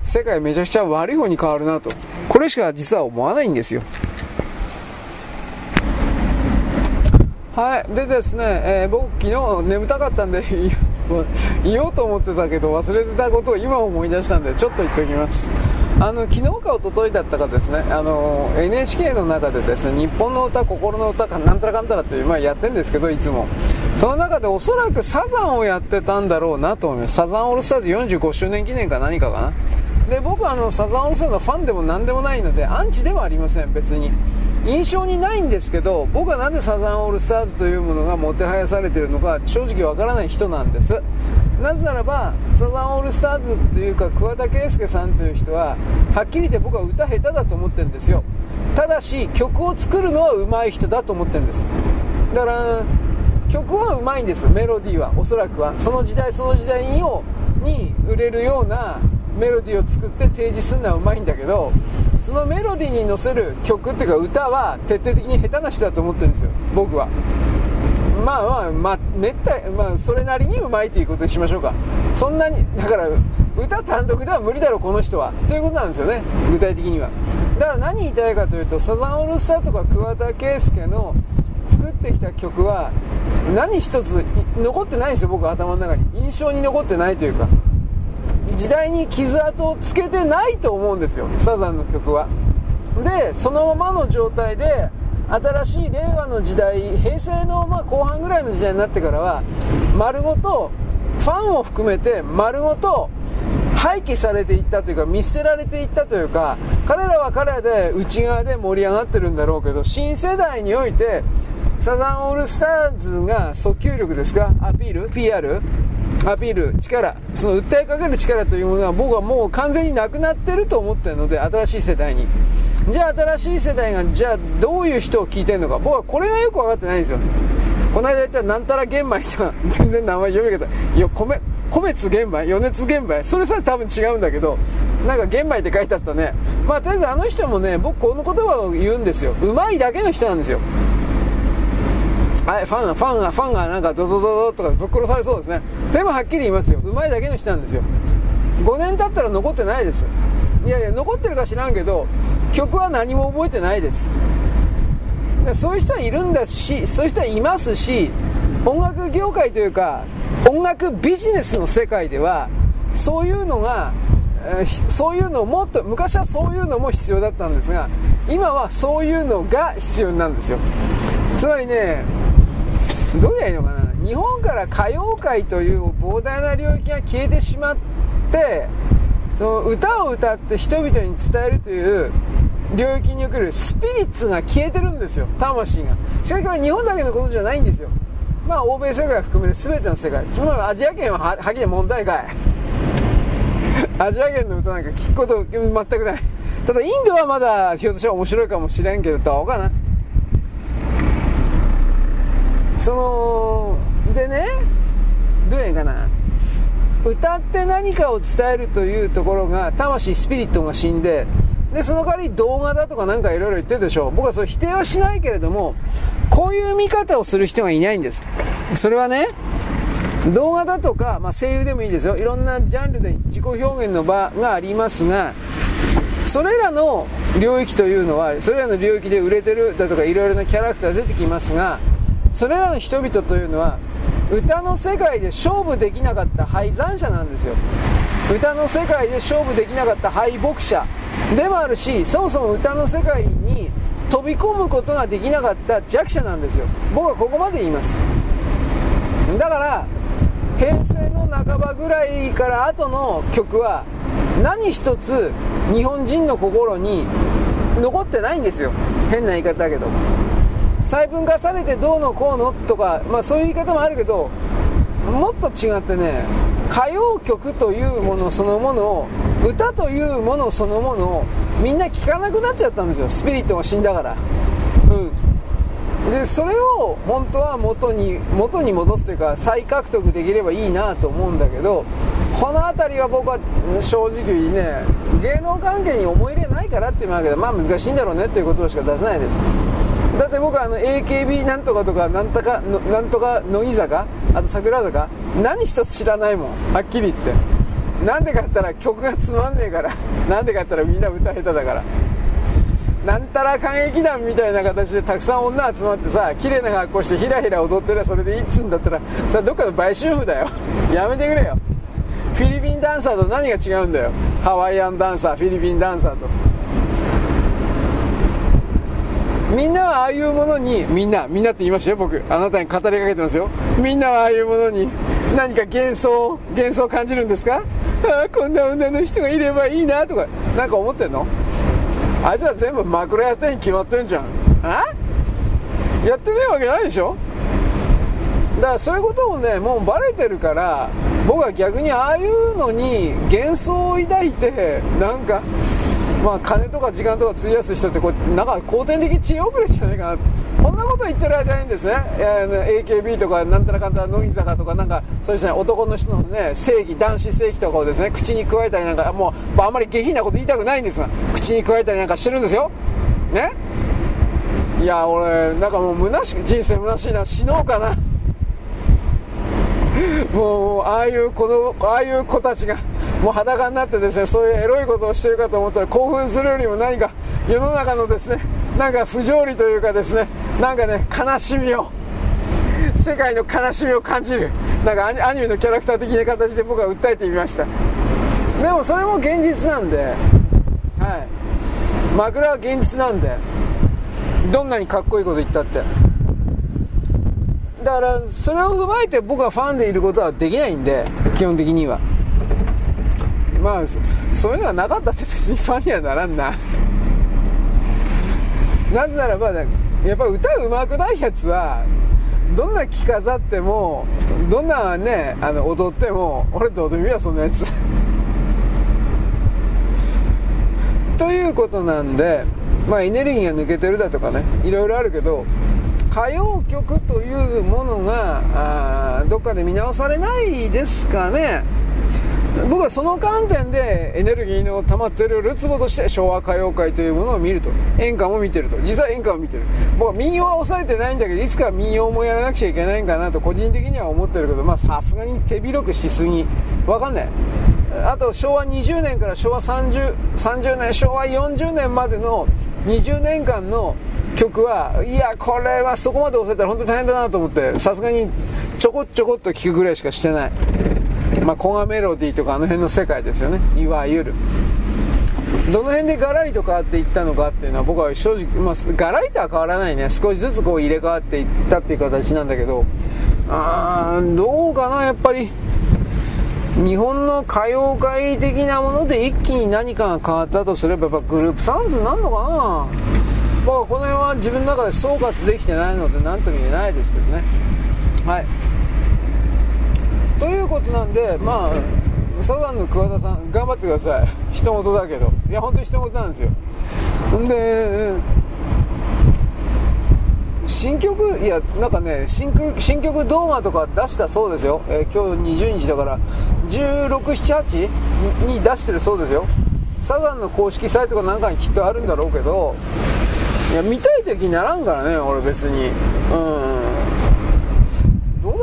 世界めちゃくちゃ悪い方に変わるなと。これしか実は思わないんですよ。はい、でですね、えー、僕、昨日眠たかったんで 言おうと思ってたけど忘れてたことを今思い出したんでちょっと言っておきます。あの昨日か一昨日だったかですねあの NHK の中でですね日本の歌心の歌かなんたらかんたらっていう、まあ、やってるんですけどいつも。その中でおそらくサザンをやってたんだろうなと思います。サザンオールスターズ45周年記念か何かかな。で僕はあのサザンオールスターズのファンでも何でもないのでアンチではありません別に。印象にないんですけど僕はなんでサザンオールスターズというものがもてはやされているのか正直わからない人なんです。なぜならばサザンオールスターズというか桑田佳祐さんという人ははっきり言って僕は歌下手だと思ってるんですよ。ただし曲を作るのは上手い人だと思ってるんです。だから曲は上手いんですメロディーはおそらくは。その時代その時代にに売れるようなメロディーを作って提示するのはうまいんだけどそのメロディーに乗せる曲っていうか歌は徹底的に下手な人だと思ってるんですよ。僕は。まあまあ、まあ、めったまあ、それなりにうまいということにしましょうか。そんなにだから歌単独では無理だろうこの人は。ということなんですよね。具体的には。だから何言いたいかというとサザンオールスターとか桑田佳祐の作ってきた曲は何一つ残ってないんですよ僕頭の中に。印象に残ってないというか。時代に傷跡をつけてないと思うんですよサザンの曲は。でそのままの状態で新しい令和の時代平成のま後半ぐらいの時代になってからは丸ごとファンを含めて丸ごと廃棄されていったというか見捨てられていったというか彼らは彼らで内側で盛り上がってるんだろうけど新世代においてサザンオールスターズが訴求力ですか？アピール？PR アピール力その訴えかける力というものは僕はもう完全になくなってると思ってるので新しい世代に。じゃあ新しい世代がじゃあどういう人を聞いてるのか。僕はこれがよく分かってないんですよこの間言ったなんたら玄米さん。全然名前読み方。いや米米津玄米？余熱玄米？それさえ多分違うんだけどなんか玄米って書いてあったね。まあとりあえずあの人もね僕この言葉を言うんですよ。うまいだけの人なんですよ。はい、ファンが、ファンが、ファンがなんかドドドドとかぶっ殺されそうですね。でもはっきり言いますよ。うまいだけの人なんですよ。5年経ったら残ってないです。いやいや、残ってるか知らんけど、曲は何も覚えてないです。そういう人はいるんだし、そういう人はいますし、音楽業界というか、音楽ビジネスの世界では、そういうのが、そういうのをもっと昔はそういうのも必要だったんですが今はそういうのが必要なんですよつまりねどうやいいのかな？日本から歌謡界という膨大な領域が消えてしまってその歌を歌って人々に伝えるという領域に送るスピリッツが消えてるんですよ。魂が。しかしこれ日本だけのことじゃないんですよ。まあ欧米世界含める全ての世界、まあ、アジア圏はははっきり問題外。アジア圏の歌なんか聞くこと全くない。ただインドはまだひょっとしたら面白いかもしれんけどどうかな？そのでねどうやんかな。歌って何かを伝えるというところが魂スピリットが死んででその代わり動画だとかなんかいろいろ言ってるでしょ。僕はそれ否定はしないけれどもこういう見方をする人がいないんです。それはね動画だとか、まあ、声優でもいいですよ。いろんなジャンルで自己表現の場がありますがそれらの領域というのはそれらの領域で売れてるだとかいろいろなキャラクター出てきますがそれらの人々というのは歌の世界で勝負できなかった敗残者なんですよ。歌の世界で勝負できなかった敗北者でもあるしそもそも歌の世界に飛び込むことができなかった弱者なんですよ。僕はここまで言います。だから平成の半ばぐらいから後の曲は何一つ日本人の心に残ってないんですよ。変な言い方だけど。細分化されてどうのこうのとか、まあ、そういう言い方もあるけどもっと違ってね歌謡曲というものそのものを歌というものそのものをみんな聴かなくなっちゃったんですよ。スピリットが死んだから。うん。でそれを本当は元に元に戻すというか再獲得できればいいなと思うんだけどこの辺りは僕は正直ね芸能関係に思い入れないからっていうわけでまあ難しいんだろうねということしか出せないですだって僕はあの AKB なんとかとかなんとかなんとか乃木坂あと桜坂何一つ知らないもんはっきり言って。なんでかったら曲がつまんねえから なんでかったらみんな歌下手だから。なんたら歌劇団みたいな形でたくさん女集まってさ綺麗な格好してひらひら踊ってりゃそれでいいっつんだったらさどっかの売春婦だよ。やめてくれよ。フィリピンダンサーと何が違うんだよ。ハワイアンダンサーフィリピンダンサーと。みんなはああいうものにみんなみんなって言いましたよ僕。あなたに語りかけてますよ。みんなはああいうものに何か幻想幻想感じるんですか？ああこんな女の人がいればいいなとか。何か思ってんの？あいつら全部枕やってに決まってんじゃん。あ？やってねえわけないでしょ？だからそういうことをねもうバレてるから僕は逆にああいうのに幻想を抱いてなんかまあ、金とか時間とか費やす人ってこうなんか後天的知恵遅れじゃないかな。こんなこと言ってる間にですね、え AKB とかなんたらかんたら乃木坂とかなんかそういうね男の人のね正義男子正義とかをですね口に加えたりなんかもうまあんまり下品なこと言いたくないんですが口に加えたりなんかしてるんですよ。ね。いや俺なんかもう虚しく人生虚しいな。死のうかな。もうああいう子のああいう子たちがもう裸になってですねそういうエロいことをしてるかと思ったら興奮するよりも何か世の中のですねなんか不条理というかですねなんかね悲しみを世界の悲しみを感じるなんかアニメのキャラクター的な形で僕は訴えてみました。でもそれも現実なんではい。枕は現実なんでどんなにかっこいいこと言ったって。だからそれを踏まえて僕はファンでいることはできないんで基本的には。まあそういうのがなかったって別にファンにはならんな。なぜならばやっぱ歌うまくないやつはどんな着飾ってもどんなねあの踊っても俺どうでもいいわそんなやつ。ということなんでまあエネルギーが抜けてるだとかねいろいろあるけど歌謡曲というものがどっかで見直されないですかね。僕はその観点でエネルギーの溜まってるるつぼとして昭和歌謡界というものを見ると。演歌も見てると実は演歌を見てる僕は民謡は抑えてないんだけどいつか民謡もやらなくちゃいけないんかなと個人的には思ってるけどまあさすがに手広くしすぎ。わかんない。あと昭和20年から昭和 30, 30年昭和40年までの20年間の曲はいやこれはそこまで抑えたら本当に大変だなと思ってさすがにちょこちょこっと聴くぐらいしかしてない。まあコガメロディーとかあの辺の世界ですよね。いわゆる。どの辺でガラリと変わっていったのかっていうのは僕は正直、まあ、ガラリとは変わらないね。少しずつこう入れ替わっていったっていう形なんだけど。あーどうかなやっぱり。日本の歌謡界的なもので一気に何かが変わったとすればやっぱグループサウンズになるのかな。僕はこの辺は自分の中で総括できてないので何とも言えないですけどね。はい。ということなんでまあサザンの桑田さん頑張ってください。人事だけど。いや本当に人事なんですよ。んで新曲いやなんかね新曲新曲動画とか出したそうですよ、えー、今日20日だから。1678に出してるそうですよ。サザンの公式サイトかなんかにきっとあるんだろうけど。いや見たい時にならんからね俺別に。うん。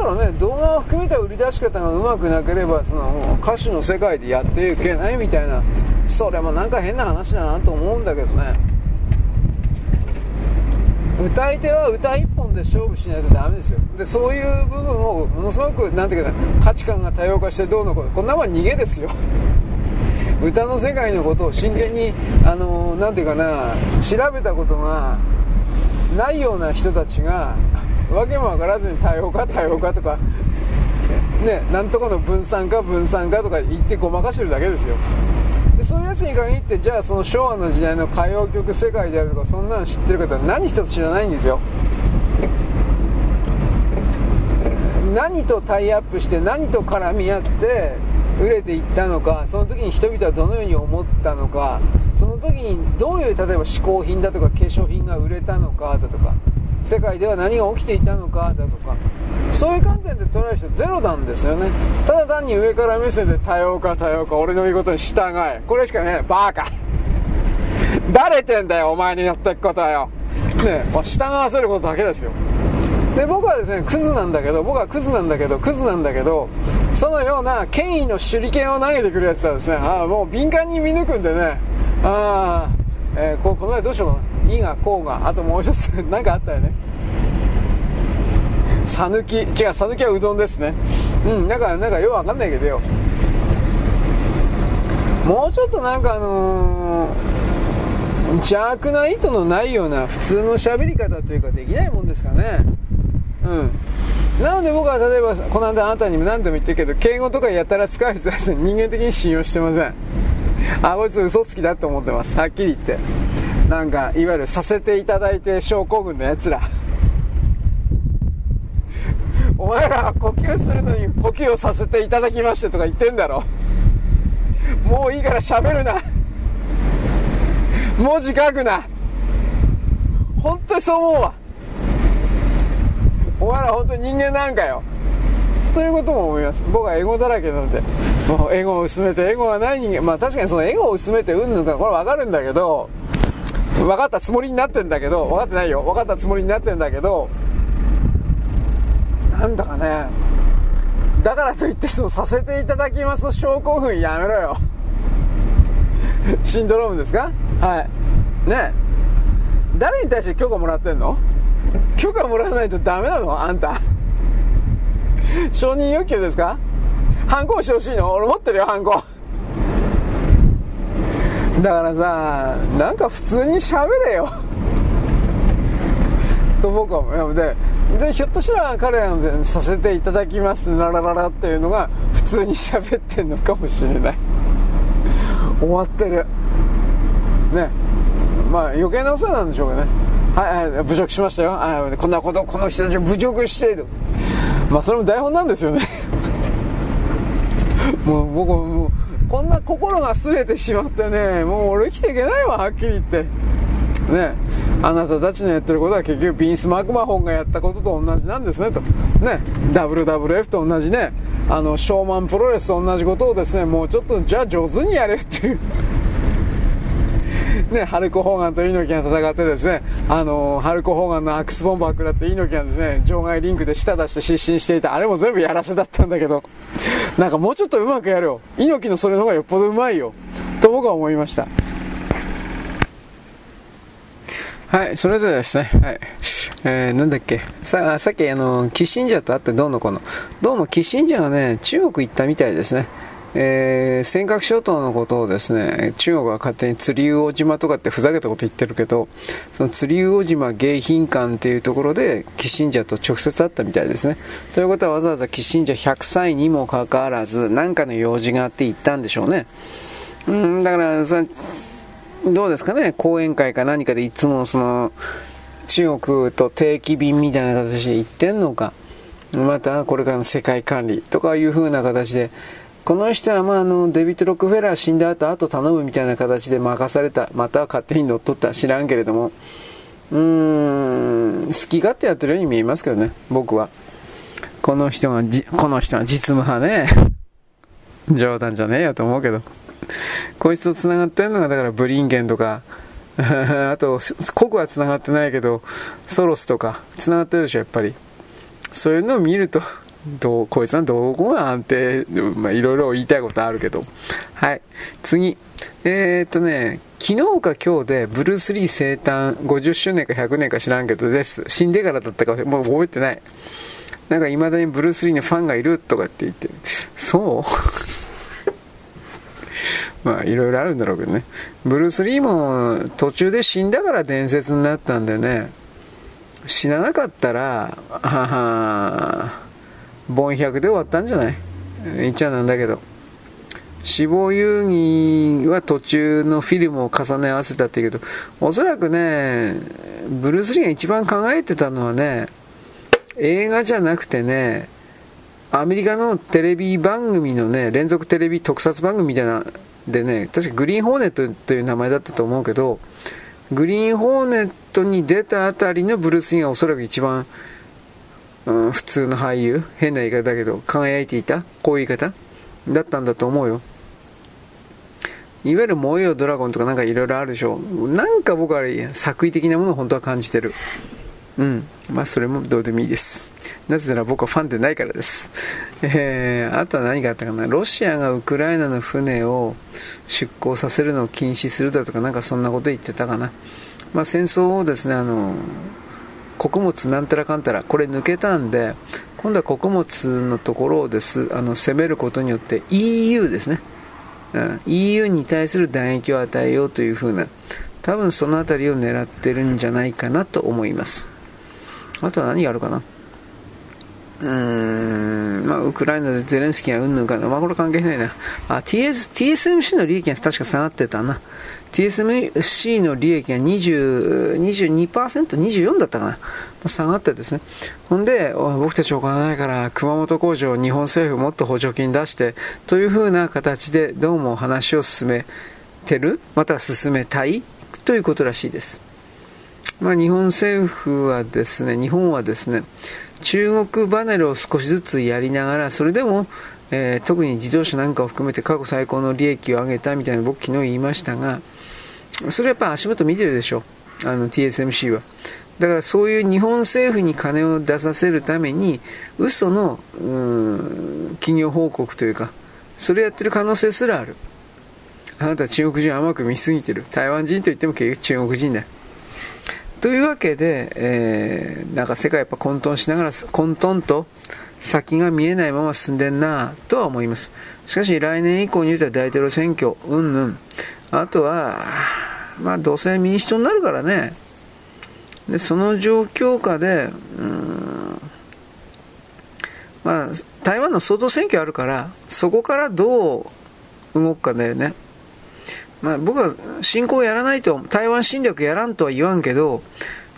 だろうね動画を含めた売り出し方がうまくなければその歌手の世界でやっていけないみたいなそれもなんか変な話だなと思うんだけどね。歌い手は歌一本で勝負しないとダメですよ。でそういう部分をものすごくなんていうかな価値観が多様化してどうのこうのこんなもん逃げですよ。歌の世界のことを真剣にあのなんていうかな調べたことがないような人たちが訳も分からずに多様化多様化とかねなんとかの分散化分散化とか言ってごまかしてるだけですよ。でそういうやつに限ってじゃあその昭和の時代の歌謡曲世界であるとかそんなの知ってる方は何一つ知らないんですよ。何とタイアップして何と絡み合って売れていったのかその時に人々はどのように思ったのかその時にどういう例えば嗜好品だとか化粧品が売れたのかだとか世界では何が起きていたのかだとかそういう観点で捉える人ゼロなんですよね。ただ単に上から目線で多様化多様化俺の言うことに従え。これしかねバーカ誰てんだよお前にやってくことはよ。ねまあ、従わせることだけですよ。で僕はですねクズなんだけど僕はクズなんだけどクズなんだけどそのような権威の手裏剣を投げてくるやつはですねあもう敏感に見抜くんでねああ、えー、ここの前どうしようかな「い」が「こう」が。あともう一つ何かあったよね。さぬき違うさぬきはうどんですね。うんなんかなんかよくわかんないけどよ。もうちょっとなんかあのー、邪悪な意図のないような普通の喋り方というかできないもんですかね。うん。なので僕は例えばこの間あなたにも何度も言ってるけど敬語とかやたら使う人は人間的に信用してません。あこいつ嘘つきだと思ってます。はっきり言って。なんかいわゆるさせていただいて症候群のやつら。お前ら呼吸するのに呼吸をさせていただきましてとか言ってんだろ。もういいから喋るな。文字書くな。本当にそう思うわ。お前ら本当に人間なんかよ。ということも思います。僕はエゴだらけなのでもうエゴを薄めてエゴがない人間まあ確かにそのエゴを薄めてうんぬんかこれ分かるんだけど分かったつもりになってんだけど分かってないよ。分かったつもりになってんだけどなんだかね。だからといってそのさせていただきますと症候群やめろよ。シンドロームですか？はい。ね。誰に対して許可もらってんの？許可もらわないとダメなの？あんた。承認欲求ですか？反抗してほしいの？俺持ってるよ反抗だからさなんか普通に喋れよ。と僕は思う。ででひょっとしたら彼らのさせていただきます。ララララっていうのが普通に喋ってんのかもしれない。終わってる。ね。まあ余計なお世話なんでしょうかね。はいはい侮辱しましたよ。はいこんなことこの人たち侮辱している。まあそれも台本なんですよね。もう僕もうこんな心が擦れてしまってねもう俺生きていけないわはっきり言って。ねあなたたちのやってることは結局ビンス・マクマホンがやったことと同じなんですねと。ね WWF と同じねあのショーマンプロレスと同じことをですねもうちょっとじゃあ上手にやれっていう。ね、ハルコ・ホーガンと猪木が戦ってですね、あのー、ハルコ・ホーガンのアックスボンバー食らって猪木がですね、場外リンクで舌出して失神していた。あれも全部やらせだったんだけど、なんかもうちょっとうまくやるよ。猪木のそれの方がよっぽどうまいよ。と僕は思いました。はい、それではですね、はい。えー、なんだっけ。さ、さっきあの、キッシンジャーと会ってどうのこの。どうもキッシンジャーがね、中国行ったみたいですね。えー、尖閣諸島のことをですね、中国は勝手に釣り魚島とかってふざけたこと言ってるけど、その釣り魚島迎賓館っていうところで、キッシンジャーと直接会ったみたいですね。ということはわざわざキッシンジャー100歳にもかかわらず、何かの用事があって行ったんでしょうね。うん、だから、そどうですかね、講演会か何かでいつもその、中国と定期便みたいな形で行ってんのか。またこれからの世界管理とかいう風な形で、この人はまああのデビッド・ロックフェラー死んだ後、あと頼むみたいな形で任された、または勝手に乗っ取った知らんけれども、うーん、好き勝手やってるように見えますけどね、僕は。この人がじ、この人は実務派ね。冗談じゃねえよと思うけど。こいつと繋がってるのが、だからブリンケンとか、あと、国は繋がってないけど、ソロスとか、繋がってるでしょ、やっぱり。そういうのを見ると、どう、こいつはどこが安定、まあ、いろいろ言いたいことあるけど。はい。次。えー、っとね、昨日か今日でブルース・リー生誕50周年か100年か知らんけどです。死んでからだったかもう覚えてない。なんか未だにブルース・リーのファンがいるとかって言って、そう？まあいろいろあるんだろうけどね。ブルース・リーも途中で死んだから伝説になったんでね、死ななかったら、はは、凡100で終わったんじゃない？言っちゃなんだけど。死亡遊戯は途中のフィルムを重ね合わせたっていうけど、おそらくね、ブルース・リーが一番考えてたのはね、映画じゃなくてね、アメリカのテレビ番組のね、連続テレビ特撮番組みたいな、でね、確かグリーンホーネットという名前だったと思うけど、グリーンホーネットに出たあたりのブルース・リーがおそらく一番、うん、普通の俳優、変な言い方だけど、輝いていた、こういう言い方？だったんだと思うよ。いわゆる燃えよドラゴンとかなんかいろいろあるでしょ。なんか僕は作為的なものを本当は感じてる。うん。まあそれもどうでもいいです。なぜなら僕はファンでないからです。えー、あとは何があったかな？ロシアがウクライナの船を出港させるのを禁止するだとかなんかそんなこと言ってたかな。まあ戦争をですね、あの、穀物なんたらかんたら、これ抜けたんで、今度は穀物のところをです、あの、攻めることによって EU ですね。うん、EU に対する打撃を与えようというふうな、多分その辺りを狙ってるんじゃないかなと思います。あとは何があるかなうーん、まあ、ウクライナでゼレンスキーがうんぬんかな。まあ、これ関係ないな。あ、TS、TSMC の利益が確か下がってたな。TSMC の利益が20、22%、24だったかな。下がってですね。ほんで、僕たちお金ないから、熊本工場、日本政府もっと補助金出して、というふうな形でどうも話を進めてる、または進めたいということらしいです。まあ、日本政府はですね、日本はですね、中国離れを少しずつやりながら、それでも、えー、特に自動車なんかを含めて過去最高の利益を上げたみたいな僕昨日言いましたが、それはやっぱ足元見てるでしょ、あの TSMC は。だからそういう日本政府に金を出させるために、嘘の企業報告というか、それやってる可能性すらある。あなた中国人甘く見すぎてる。台湾人といっても結局中国人だ。というわけで、えー、なんか世界やっぱ混沌しながら、混沌と先が見えないまま進んでんなとは思います。しかし来年以降に言うたら大統領選挙、うんぬん。あとは、まあどうせ民主党になるからね。で、その状況下で、うん、まあ台湾の総統選挙あるから、そこからどう動くかだよね。まあ、僕は侵攻やらないと、台湾侵略やらんとは言わんけど、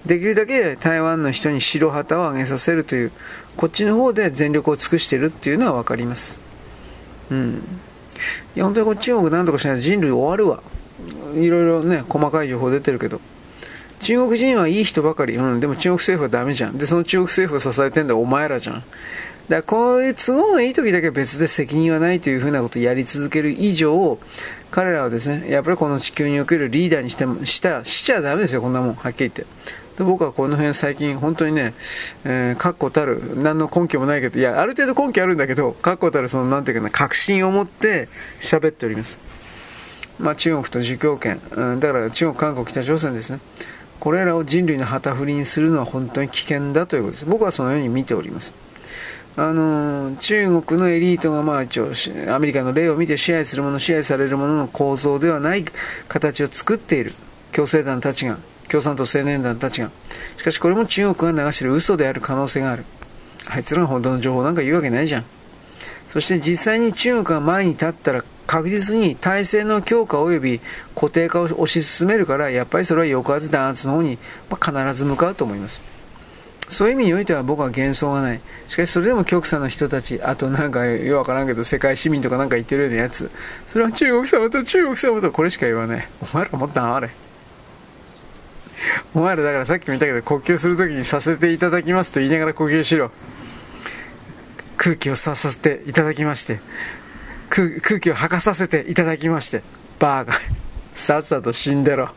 できるだけ台湾の人に白旗を上げさせるという、こっちの方で全力を尽くしているっていうのは分かります。うん。いや、本当にこっ中国なんとかしないと人類終わるわ。いろいろね、細かい情報出てるけど。中国人はいい人ばかり。うん、でも中国政府はダメじゃん。で、その中国政府を支えてんだお前らじゃん。だからこういう都合のいい時だけ別で責任はないというふうなことをやり続ける以上、彼らはですね、やっぱりこの地球におけるリーダーにしても、したしちゃダメですよ、こんなもん、はっきり言って。で僕はこの辺最近本当にね、えー、確固たる、何の根拠もないけど、いや、ある程度根拠あるんだけど、確固たるその、なんていうかな、確信を持って喋っております。まあ、中国と儒教圏、うん、だから中国、韓国、北朝鮮ですね。これらを人類の旗振りにするのは本当に危険だということです。僕はそのように見ております。あの中国のエリートがまあ一応アメリカの例を見て支配するもの支配されるものの構造ではない形を作っている共生団たちが共産党青年団たちがしかしこれも中国が流している嘘である可能性があるあいつらの本当の情報なんか言うわけないじゃんそして実際に中国が前に立ったら確実に体制の強化及び固定化を推し進めるからやっぱりそれは抑圧弾圧の方に必ず向かうと思いますそういう意味においては僕は幻想がない。しかしそれでも極左の人たち、あとなんかよくわからんけど世界市民とかなんか言ってるようなやつ、それは中国様と中国様とこれしか言わない。お前らもっとあれ。お前らだからさっきも言ったけど呼吸するときにさせていただきますと言いながら呼吸しろ。空気をさせていただきまして空、気を吐かさせていただきまして、バーガー、さっさと死んでろ。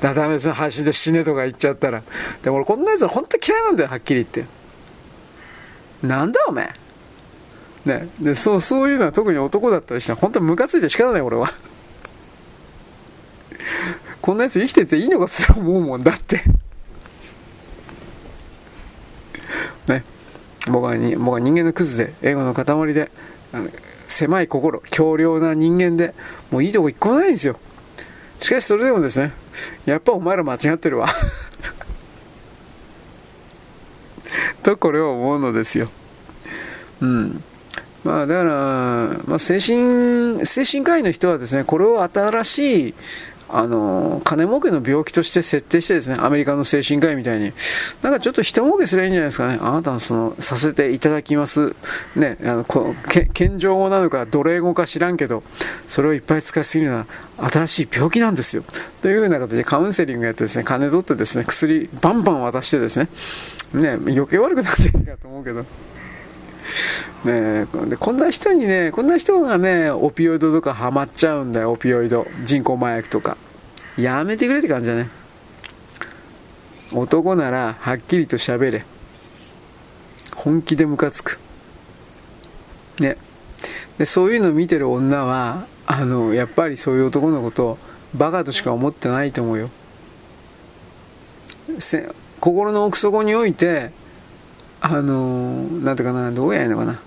ダメです配信で死ねとか言っちゃったら。でも俺こんなやつ本当嫌いなんだよ、はっきり言って。なんだおめえ。ね、でそうそういうのは特に男だったりして本当ムカついて仕方ない俺はこんなやつ生きてていいのかすら思うもんだって。ね。僕はに僕は人間のクズで英語の塊で狭い心強量な人間でもういいとこ一個ないんですよ。しかしそれでもですねやっぱお前ら間違ってるわ。とこれを思うのですよ。うん。まあだから、まあ、精神精神科医の人はですねこれを新しいあの金儲けの病気として設定してですねアメリカの精神科医みたいに。なんかちょっと人儲けすればいいんじゃないですかね。あなたはそのさせていただきます。ねあのこけ健常語なのか奴隷語か知らんけどそれをいっぱい使いすぎるのは新しい病気なんですよ。というような形でカウンセリングやってですね金取ってですね薬バンバン渡してですね。ね余計悪くなっちゃうかと思うけど。ねでこんな人にねこんな人がねオピオイドとかハマっちゃうんだよオピオイド。人工麻薬とか。やめてくれって感じだね。男ならはっきりと喋れ。本気でムカつく。ね。でそういうのを見てる女はあのやっぱりそういう男のことをバカとしか思ってないと思うよ。心の奥底においてあのなんていうかなどうやいのかな。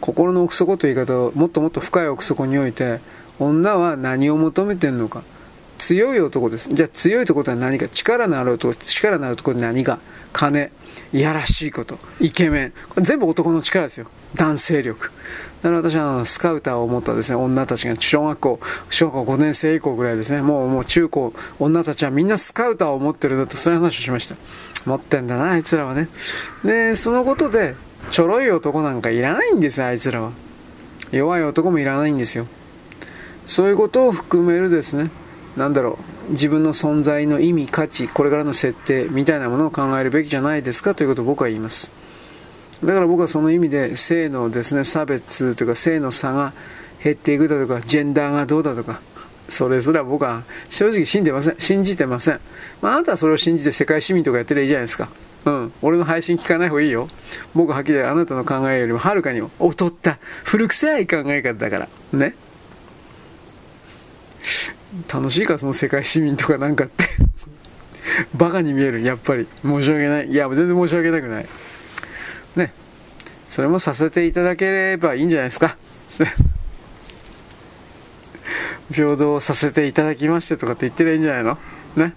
心の奥底という言い方をもっともっと深い奥底において女は何を求めてるのか。強い男です。じゃあ強いところは何か？力のある男力のある男って何か金。いやらしいこと。イケメン。これ全部男の力ですよ。男性力。だから私はあのスカウターを持ったですね女たちが小学校小学校5年生以降ぐらいですね。もうもう中高女たちはみんなスカウターを持ってるんだとそういう話をしました。持ってんだなあいつらはね。でそのことでちょろい男なんかいらないんですよあいつらは。弱い男もいらないんですよ。そういうことを含めるですね。なんだろう自分の存在の意味価値これからの設定みたいなものを考えるべきじゃないですかということを僕は言いますだから僕はその意味で性のですね差別というか性の差が減っていくだとかジェンダーがどうだとかそれすら僕は正直信じてません信じてません、まあ、あなたはそれを信じて世界市民とかやってりゃいいじゃないですかうん、俺の配信聞かない方がいいよ。僕ははっきりあなたの考えよりもはるかに劣った古臭い考え方だから。ね。楽しいかその世界市民とかなんかって。バカに見えるやっぱり。申し訳ない。いや全然申し訳なくない。ね。それもさせていただければいいんじゃないですか。平等させていただきましてとかって言ってりゃいいんじゃないの？ね。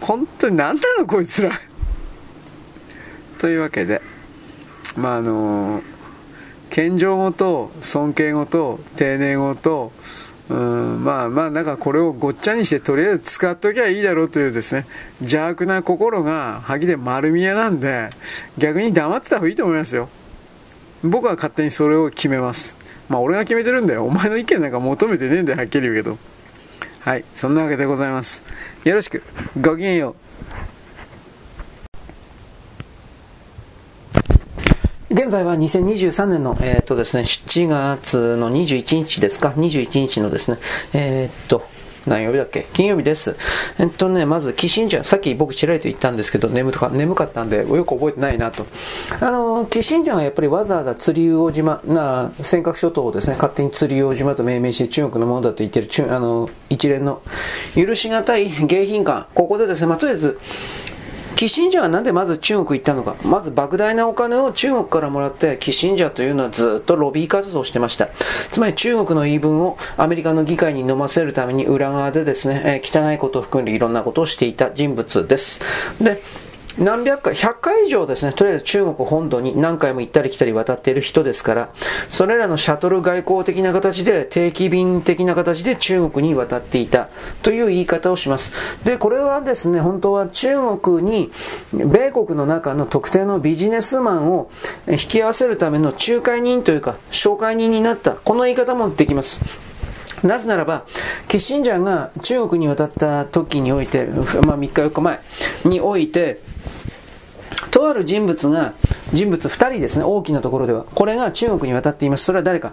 本当に何なのこいつら。というわけでまああの謙譲語と尊敬語と丁寧語とうんまあまあなんかこれをごっちゃにしてとりあえず使っときゃいいだろうというですね邪悪な心が吐きで丸見えなんで逆に黙ってた方がいいと思いますよ。僕は勝手にそれを決めます。まあ俺が決めてるんだよ。お前の意見なんか求めてねえんだよ。はっきり言うけど。はい。そんなわけでございます。よろしく。ごきげんよう。現在は2023年の、えー、っとですね、7月の21日ですか、21日のですね、えー、っと、何曜日だっけ？金曜日です。えっとね、まず、キシンジャー、さっき僕ちらりと言ったんですけど、眠か眠かったんで、よく覚えてないなと。あの、キシンジャーはやっぱりわざわざ釣り魚島、な、尖閣諸島をですね、勝手に釣り魚島と命名して中国のものだと言ってる、あの、一連の許し難い迎賓館、ここでですね、まあ、とりあえず、キッシンジャーはなんでまず中国行ったのか。まず莫大なお金を中国からもらって、キッシンジャーというのはずっとロビー活動をしてました。つまり中国の言い分をアメリカの議会に飲ませるために裏側でですね、えー、汚いことを含んでいろんなことをしていた人物です。で、何百回、100回以上ですね、とりあえず中国本土に何回も行ったり来たり渡っている人ですから、それらのシャトル外交的な形で、定期便的な形で中国に渡っていたという言い方をします。で、これはですね、本当は中国に、米国の中の特定のビジネスマンを引き合わせるための仲介人というか、紹介人になった、この言い方もできます。なぜならば、キッシンジャーが中国に渡った時において、まあ3日4日前において、とある人物が、人物2人ですね、大きなところでは。これが中国に渡っています。それは誰か。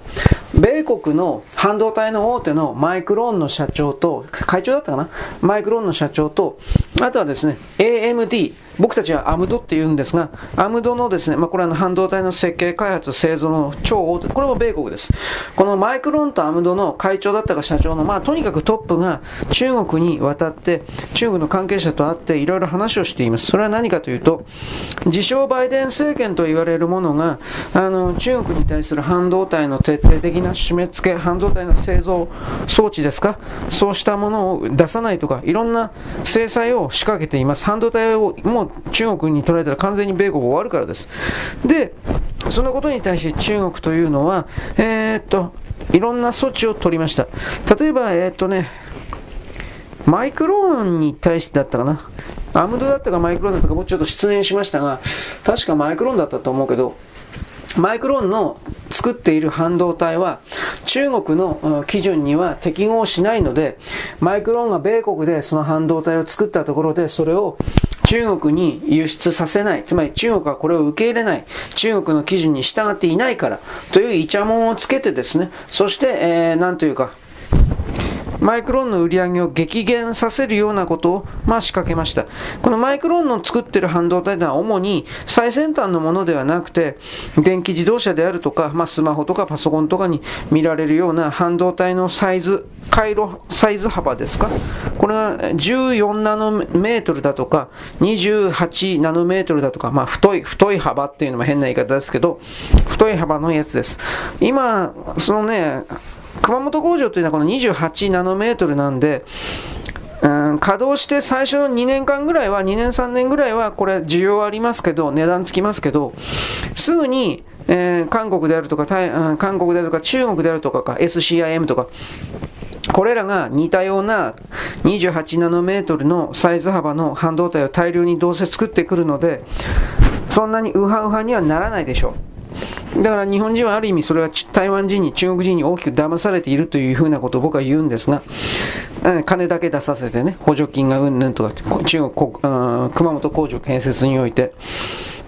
米国の半導体の大手のマイクローンの社長と、会長だったかなマイクローンの社長と、あとはですね、AMD、僕たちはアムドって言うんですが、アムドのですね、まあ、これは半導体の設計、開発、製造の超大手、これも米国です。このマイクロンとアムドの会長だったか社長の、まあ、とにかくトップが中国に渡って、中国の関係者と会っていろいろ話をしています。それは何かというと、自称バイデン政権と言われるものが、あの、中国に対する半導体の徹底的な締め付け、半導体の製造装置ですか、そうしたものを出さないとか、いろんな制裁を仕掛けています。半導体をもう中国に取られたら完全に米国終わるからです。で、そのことに対して中国というのは、えー、っと、いろんな措置を取りました。例えば、えー、っとね、マイクローンに対してだったかな。アムドだったかマイクロンだったか、もうちょっと失念しましたが、確かマイクロンだったと思うけど、マイクロンの作っている半導体は中国の基準には適合しないので、マイクロンが米国でその半導体を作ったところでそれを中国に輸出させない。つまり中国はこれを受け入れない。中国の基準に従っていないからというイチャモンをつけてですね、そして、えー、なんというか、マイクロンの売り上げを激減させるようなことを、まあ、仕掛けました。このマイクロンの作ってる半導体というのは主に最先端のものではなくて、電気自動車であるとか、まあ、スマホとかパソコンとかに見られるような半導体のサイズ、回路サイズ幅ですかこれが14ナノメートルだとか、28ナノメートルだとか、まあ、太い、太い幅っていうのも変な言い方ですけど、太い幅のやつです。今、そのね、熊本工場というのはこの28ナノメートルなんで、うん、稼働して最初の2年間ぐらいは、2年3年ぐらいはこれ需要ありますけど、値段つきますけど、すぐに、えー、韓国であるとか、うん、韓国であるとか、中国であるとかか、SCIM とか、これらが似たような28ナノメートルのサイズ幅の半導体を大量にどうせ作ってくるので、そんなにウハウハにはならないでしょう。だから日本人はある意味それは台湾人に中国人に大きく騙されているというふうなことを僕は言うんですが、金だけ出させてね、補助金がうんぬんとか、中国、熊本工場建設において、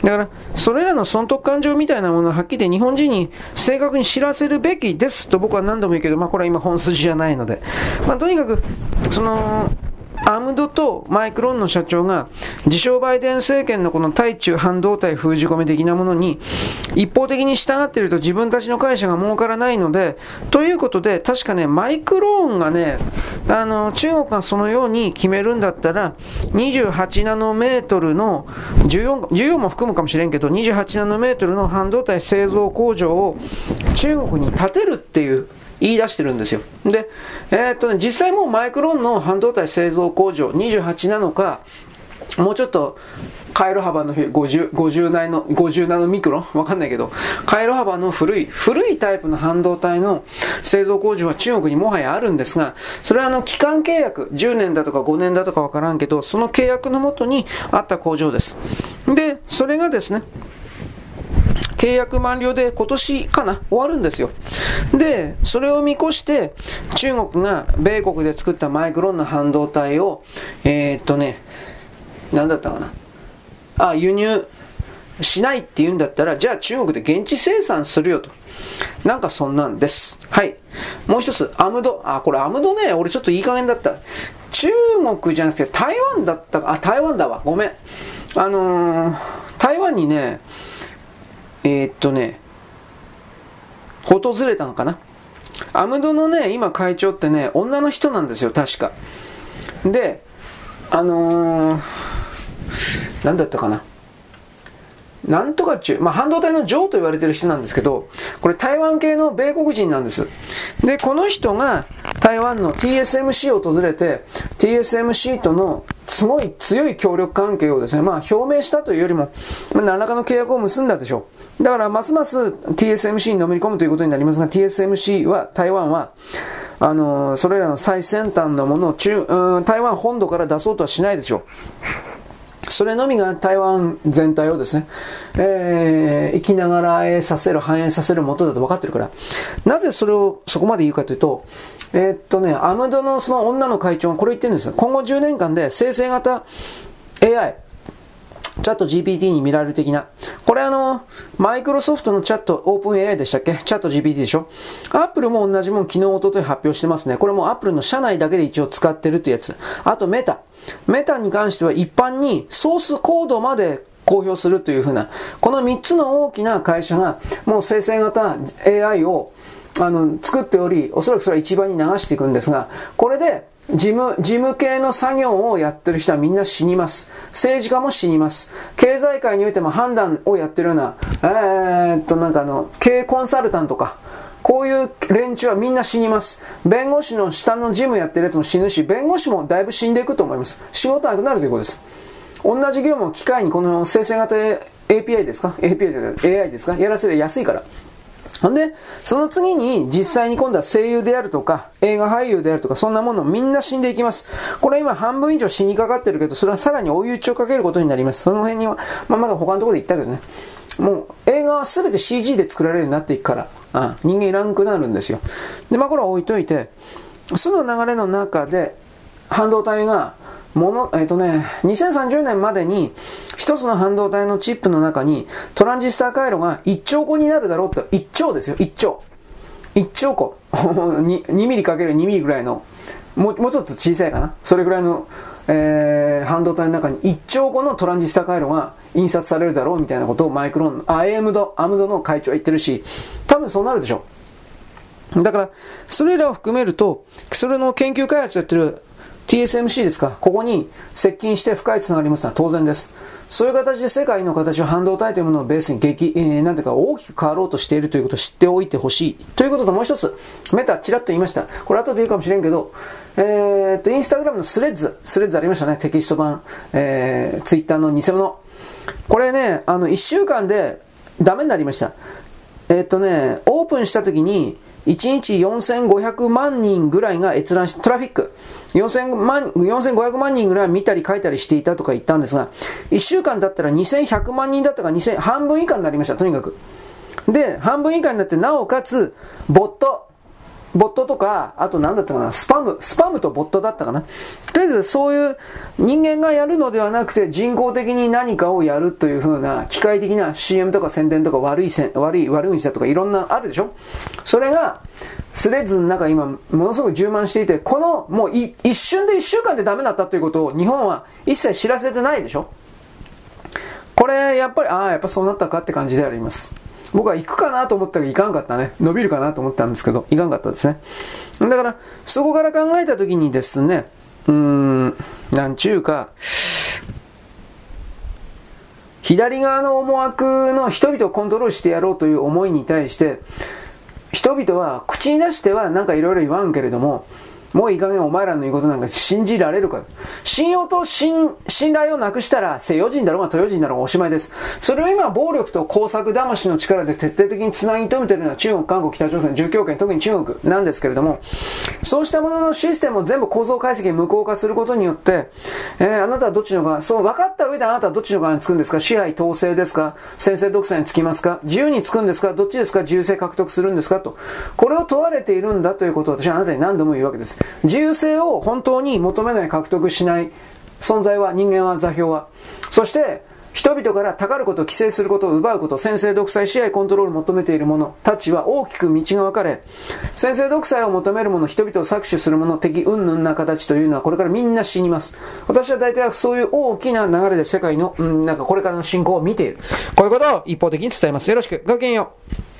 だから、それらの損得感情みたいなものをはっきり日本人に正確に知らせるべきですと僕は何度も言うけど、まあこれは今本筋じゃないので。まあとにかく、その、アムドとマイクロンの社長が自称バイデン政権のこの対中半導体封じ込め的なものに一方的に従っていると自分たちの会社が儲からないので、ということで確かね、マイクローンがね、あの、中国がそのように決めるんだったら、28ナノメートルの14、14も含むかもしれんけど、28ナノメートルの半導体製造工場を中国に建てるっていう言い出してるんですよ。で、えー、っとね、実際もうマイクロンの半導体製造工場28なのか、もうちょっと回路幅の50、50ナノ、50ナノミクロン？わかんないけど、回路幅の古い、古いタイプの半導体の製造工場は中国にもはやあるんですが、それはあの、期間契約、10年だとか5年だとかわからんけど、その契約のもとにあった工場です。で、それがですね、契約満了で今年かな終わるんですよ。で、それを見越して、中国が米国で作ったマイクロンの半導体を、えー、っとね、何だったかな。あ、輸入しないって言うんだったら、じゃあ中国で現地生産するよと。なんかそんなんです。はい。もう一つ、アムド。あ、これアムドね、俺ちょっといい加減だった。中国じゃなくて台湾だったか、あ、台湾だわ。ごめん。あのー、台湾にね、えー、っとね、訪れたのかな？アムドのね、今会長ってね、女の人なんですよ、確か。で、あのー、なんだったかな？なんとか中、まあ、半導体の女王と言われてる人なんですけど、これ台湾系の米国人なんです。で、この人が台湾の TSMC を訪れて、TSMC とのすごい強い協力関係をですね、まあ表明したというよりもま、何らかの契約を結んだでしょう。だからますます TSMC にのめり込むということになりますが、TSMC は、台湾は、あのそれらの最先端のものを中、台湾本土から出そうとはしないでしょう。それのみが台湾全体をですね、えー、生きながらえさせる、反映させるもとだと分かってるから。なぜそれをそこまで言うかというと、えー、っとね、アムドのその女の会長がこれ言ってるんですよ。今後10年間で生成型 AI、チャット GPT に見られる的な。これあの、マイクロソフトのチャット、オープン AI でしたっけ？チャット GPT でしょ？アップルも同じもん昨日、おととい発表してますね。これもアップルの社内だけで一応使ってるってやつ。あとメタ。メタに関しては一般にソースコードまで公表するというふうな、この3つの大きな会社が、もう生成型 AI をあの作っており、おそらくそれは一番に流していくんですが、これで事務、事務系の作業をやってる人はみんな死にます。政治家も死にます。経済界においても判断をやってるような、えー、っと、なんかあの、経営コンサルタントとか、こういう連中はみんな死にます。弁護士の下の事務やってるやつも死ぬし、弁護士もだいぶ死んでいくと思います。仕事なくなるということです。同じ業務を機械にこの生成型 API ですか ?API じゃない、AI ですか？やらせる安いから。ほんで、その次に実際に今度は声優であるとか、映画俳優であるとか、そんなものみんな死んでいきます。これ今半分以上死にかかってるけど、それはさらに追い打ちをかけることになります。その辺には、まあ、まだ他のところで言ったけどね。もう映画は全て CG で作られるようになっていくから、あ人間いらんくなるんですよ。で、まあこれは置いといて、その流れの中で、半導体が、もの、えっ、ー、とね、2030年までに、一つの半導体のチップの中に、トランジスタ回路が1兆個になるだろうと、1兆ですよ、1兆。1兆個。2, 2ミリかける2ミリぐらいの、もうもうちょっと小さいかな。それぐらいの、えー、半導体の中に1兆個のトランジスタ回路が印刷されるだろうみたいなことをマイクロン、あ、アムド、アムドの会長は言ってるし、多分そうなるでしょう。だから、それらを含めると、それの研究開発やってる TSMC ですか、ここに接近して深いつながりますのは当然です。そういう形で世界の形は半導体というものをベースに激、えー、なんていうか大きく変わろうとしているということを知っておいてほしい。ということともう一つ、メタ、ちらっと言いました。これ後で言うかもしれんけど、えー、っと、インスタグラムのスレッズ、スレッズありましたね、テキスト版、えー、ツイッターの偽物。これね、あの、1週間でダメになりました。えー、っとね、オープンした時に、1日4500万人ぐらいが閲覧し、トラフィック、4000万、4500万人ぐらい見たり書いたりしていたとか言ったんですが、1週間だったら2100万人だったか2000、半分以下になりました、とにかく。で、半分以下になって、なおかつ、ボット、ボットとか、あと何だったかな、スパム、スパムとボットだったかな。とりあえずそういう人間がやるのではなくて人工的に何かをやるという風な機械的な CM とか宣伝とか悪いせ悪い悪口だとかいろんなあるでしょそれがスレッズの中今ものすごく充満していて、このもう一瞬で一週間でダメだったということを日本は一切知らせてないでしょこれやっぱり、ああ、やっぱそうなったかって感じであります。僕は行くかなと思ったけど行かんかったね。伸びるかなと思ったんですけど、行かんかったですね。だから、そこから考えたときにですね、うーん、なんちゅうか、左側の思惑の人々をコントロールしてやろうという思いに対して、人々は口に出してはなんかいろいろ言わんけれども、もういい加減お前らの言うことなんか信じられるか信用と信頼をなくしたら、西洋人だろうが東洋人だろうがおしまいです。それを今、暴力と工作魂の力で徹底的に繋ぎ止めているのは中国、韓国、北朝鮮、重強権、特に中国なんですけれども、そうしたもののシステムを全部構造解析に無効化することによって、えー、あなたはどっちの側、そう分かった上であなたはどっちの側につくんですか？支配統制ですか？先制独裁につきますか？自由につくんですか？どっちですか？自由性獲得するんですか？と。これを問われているんだということを私はあなたに何度も言うわけです。自由性を本当に求めない、獲得しない存在は、人間は、座標は。そして、人々からたかること、規制することを、奪うこと、先制独裁、支配、コントロールを求めている者たちは大きく道が分かれ、先制独裁を求める者、人々を搾取する者、敵、云々な形というのはこれからみんな死にます。私は大体そういう大きな流れで世界の、うん、なんかこれからの進行を見ている。こういうことを一方的に伝えます。よろしく。ごきげんよう。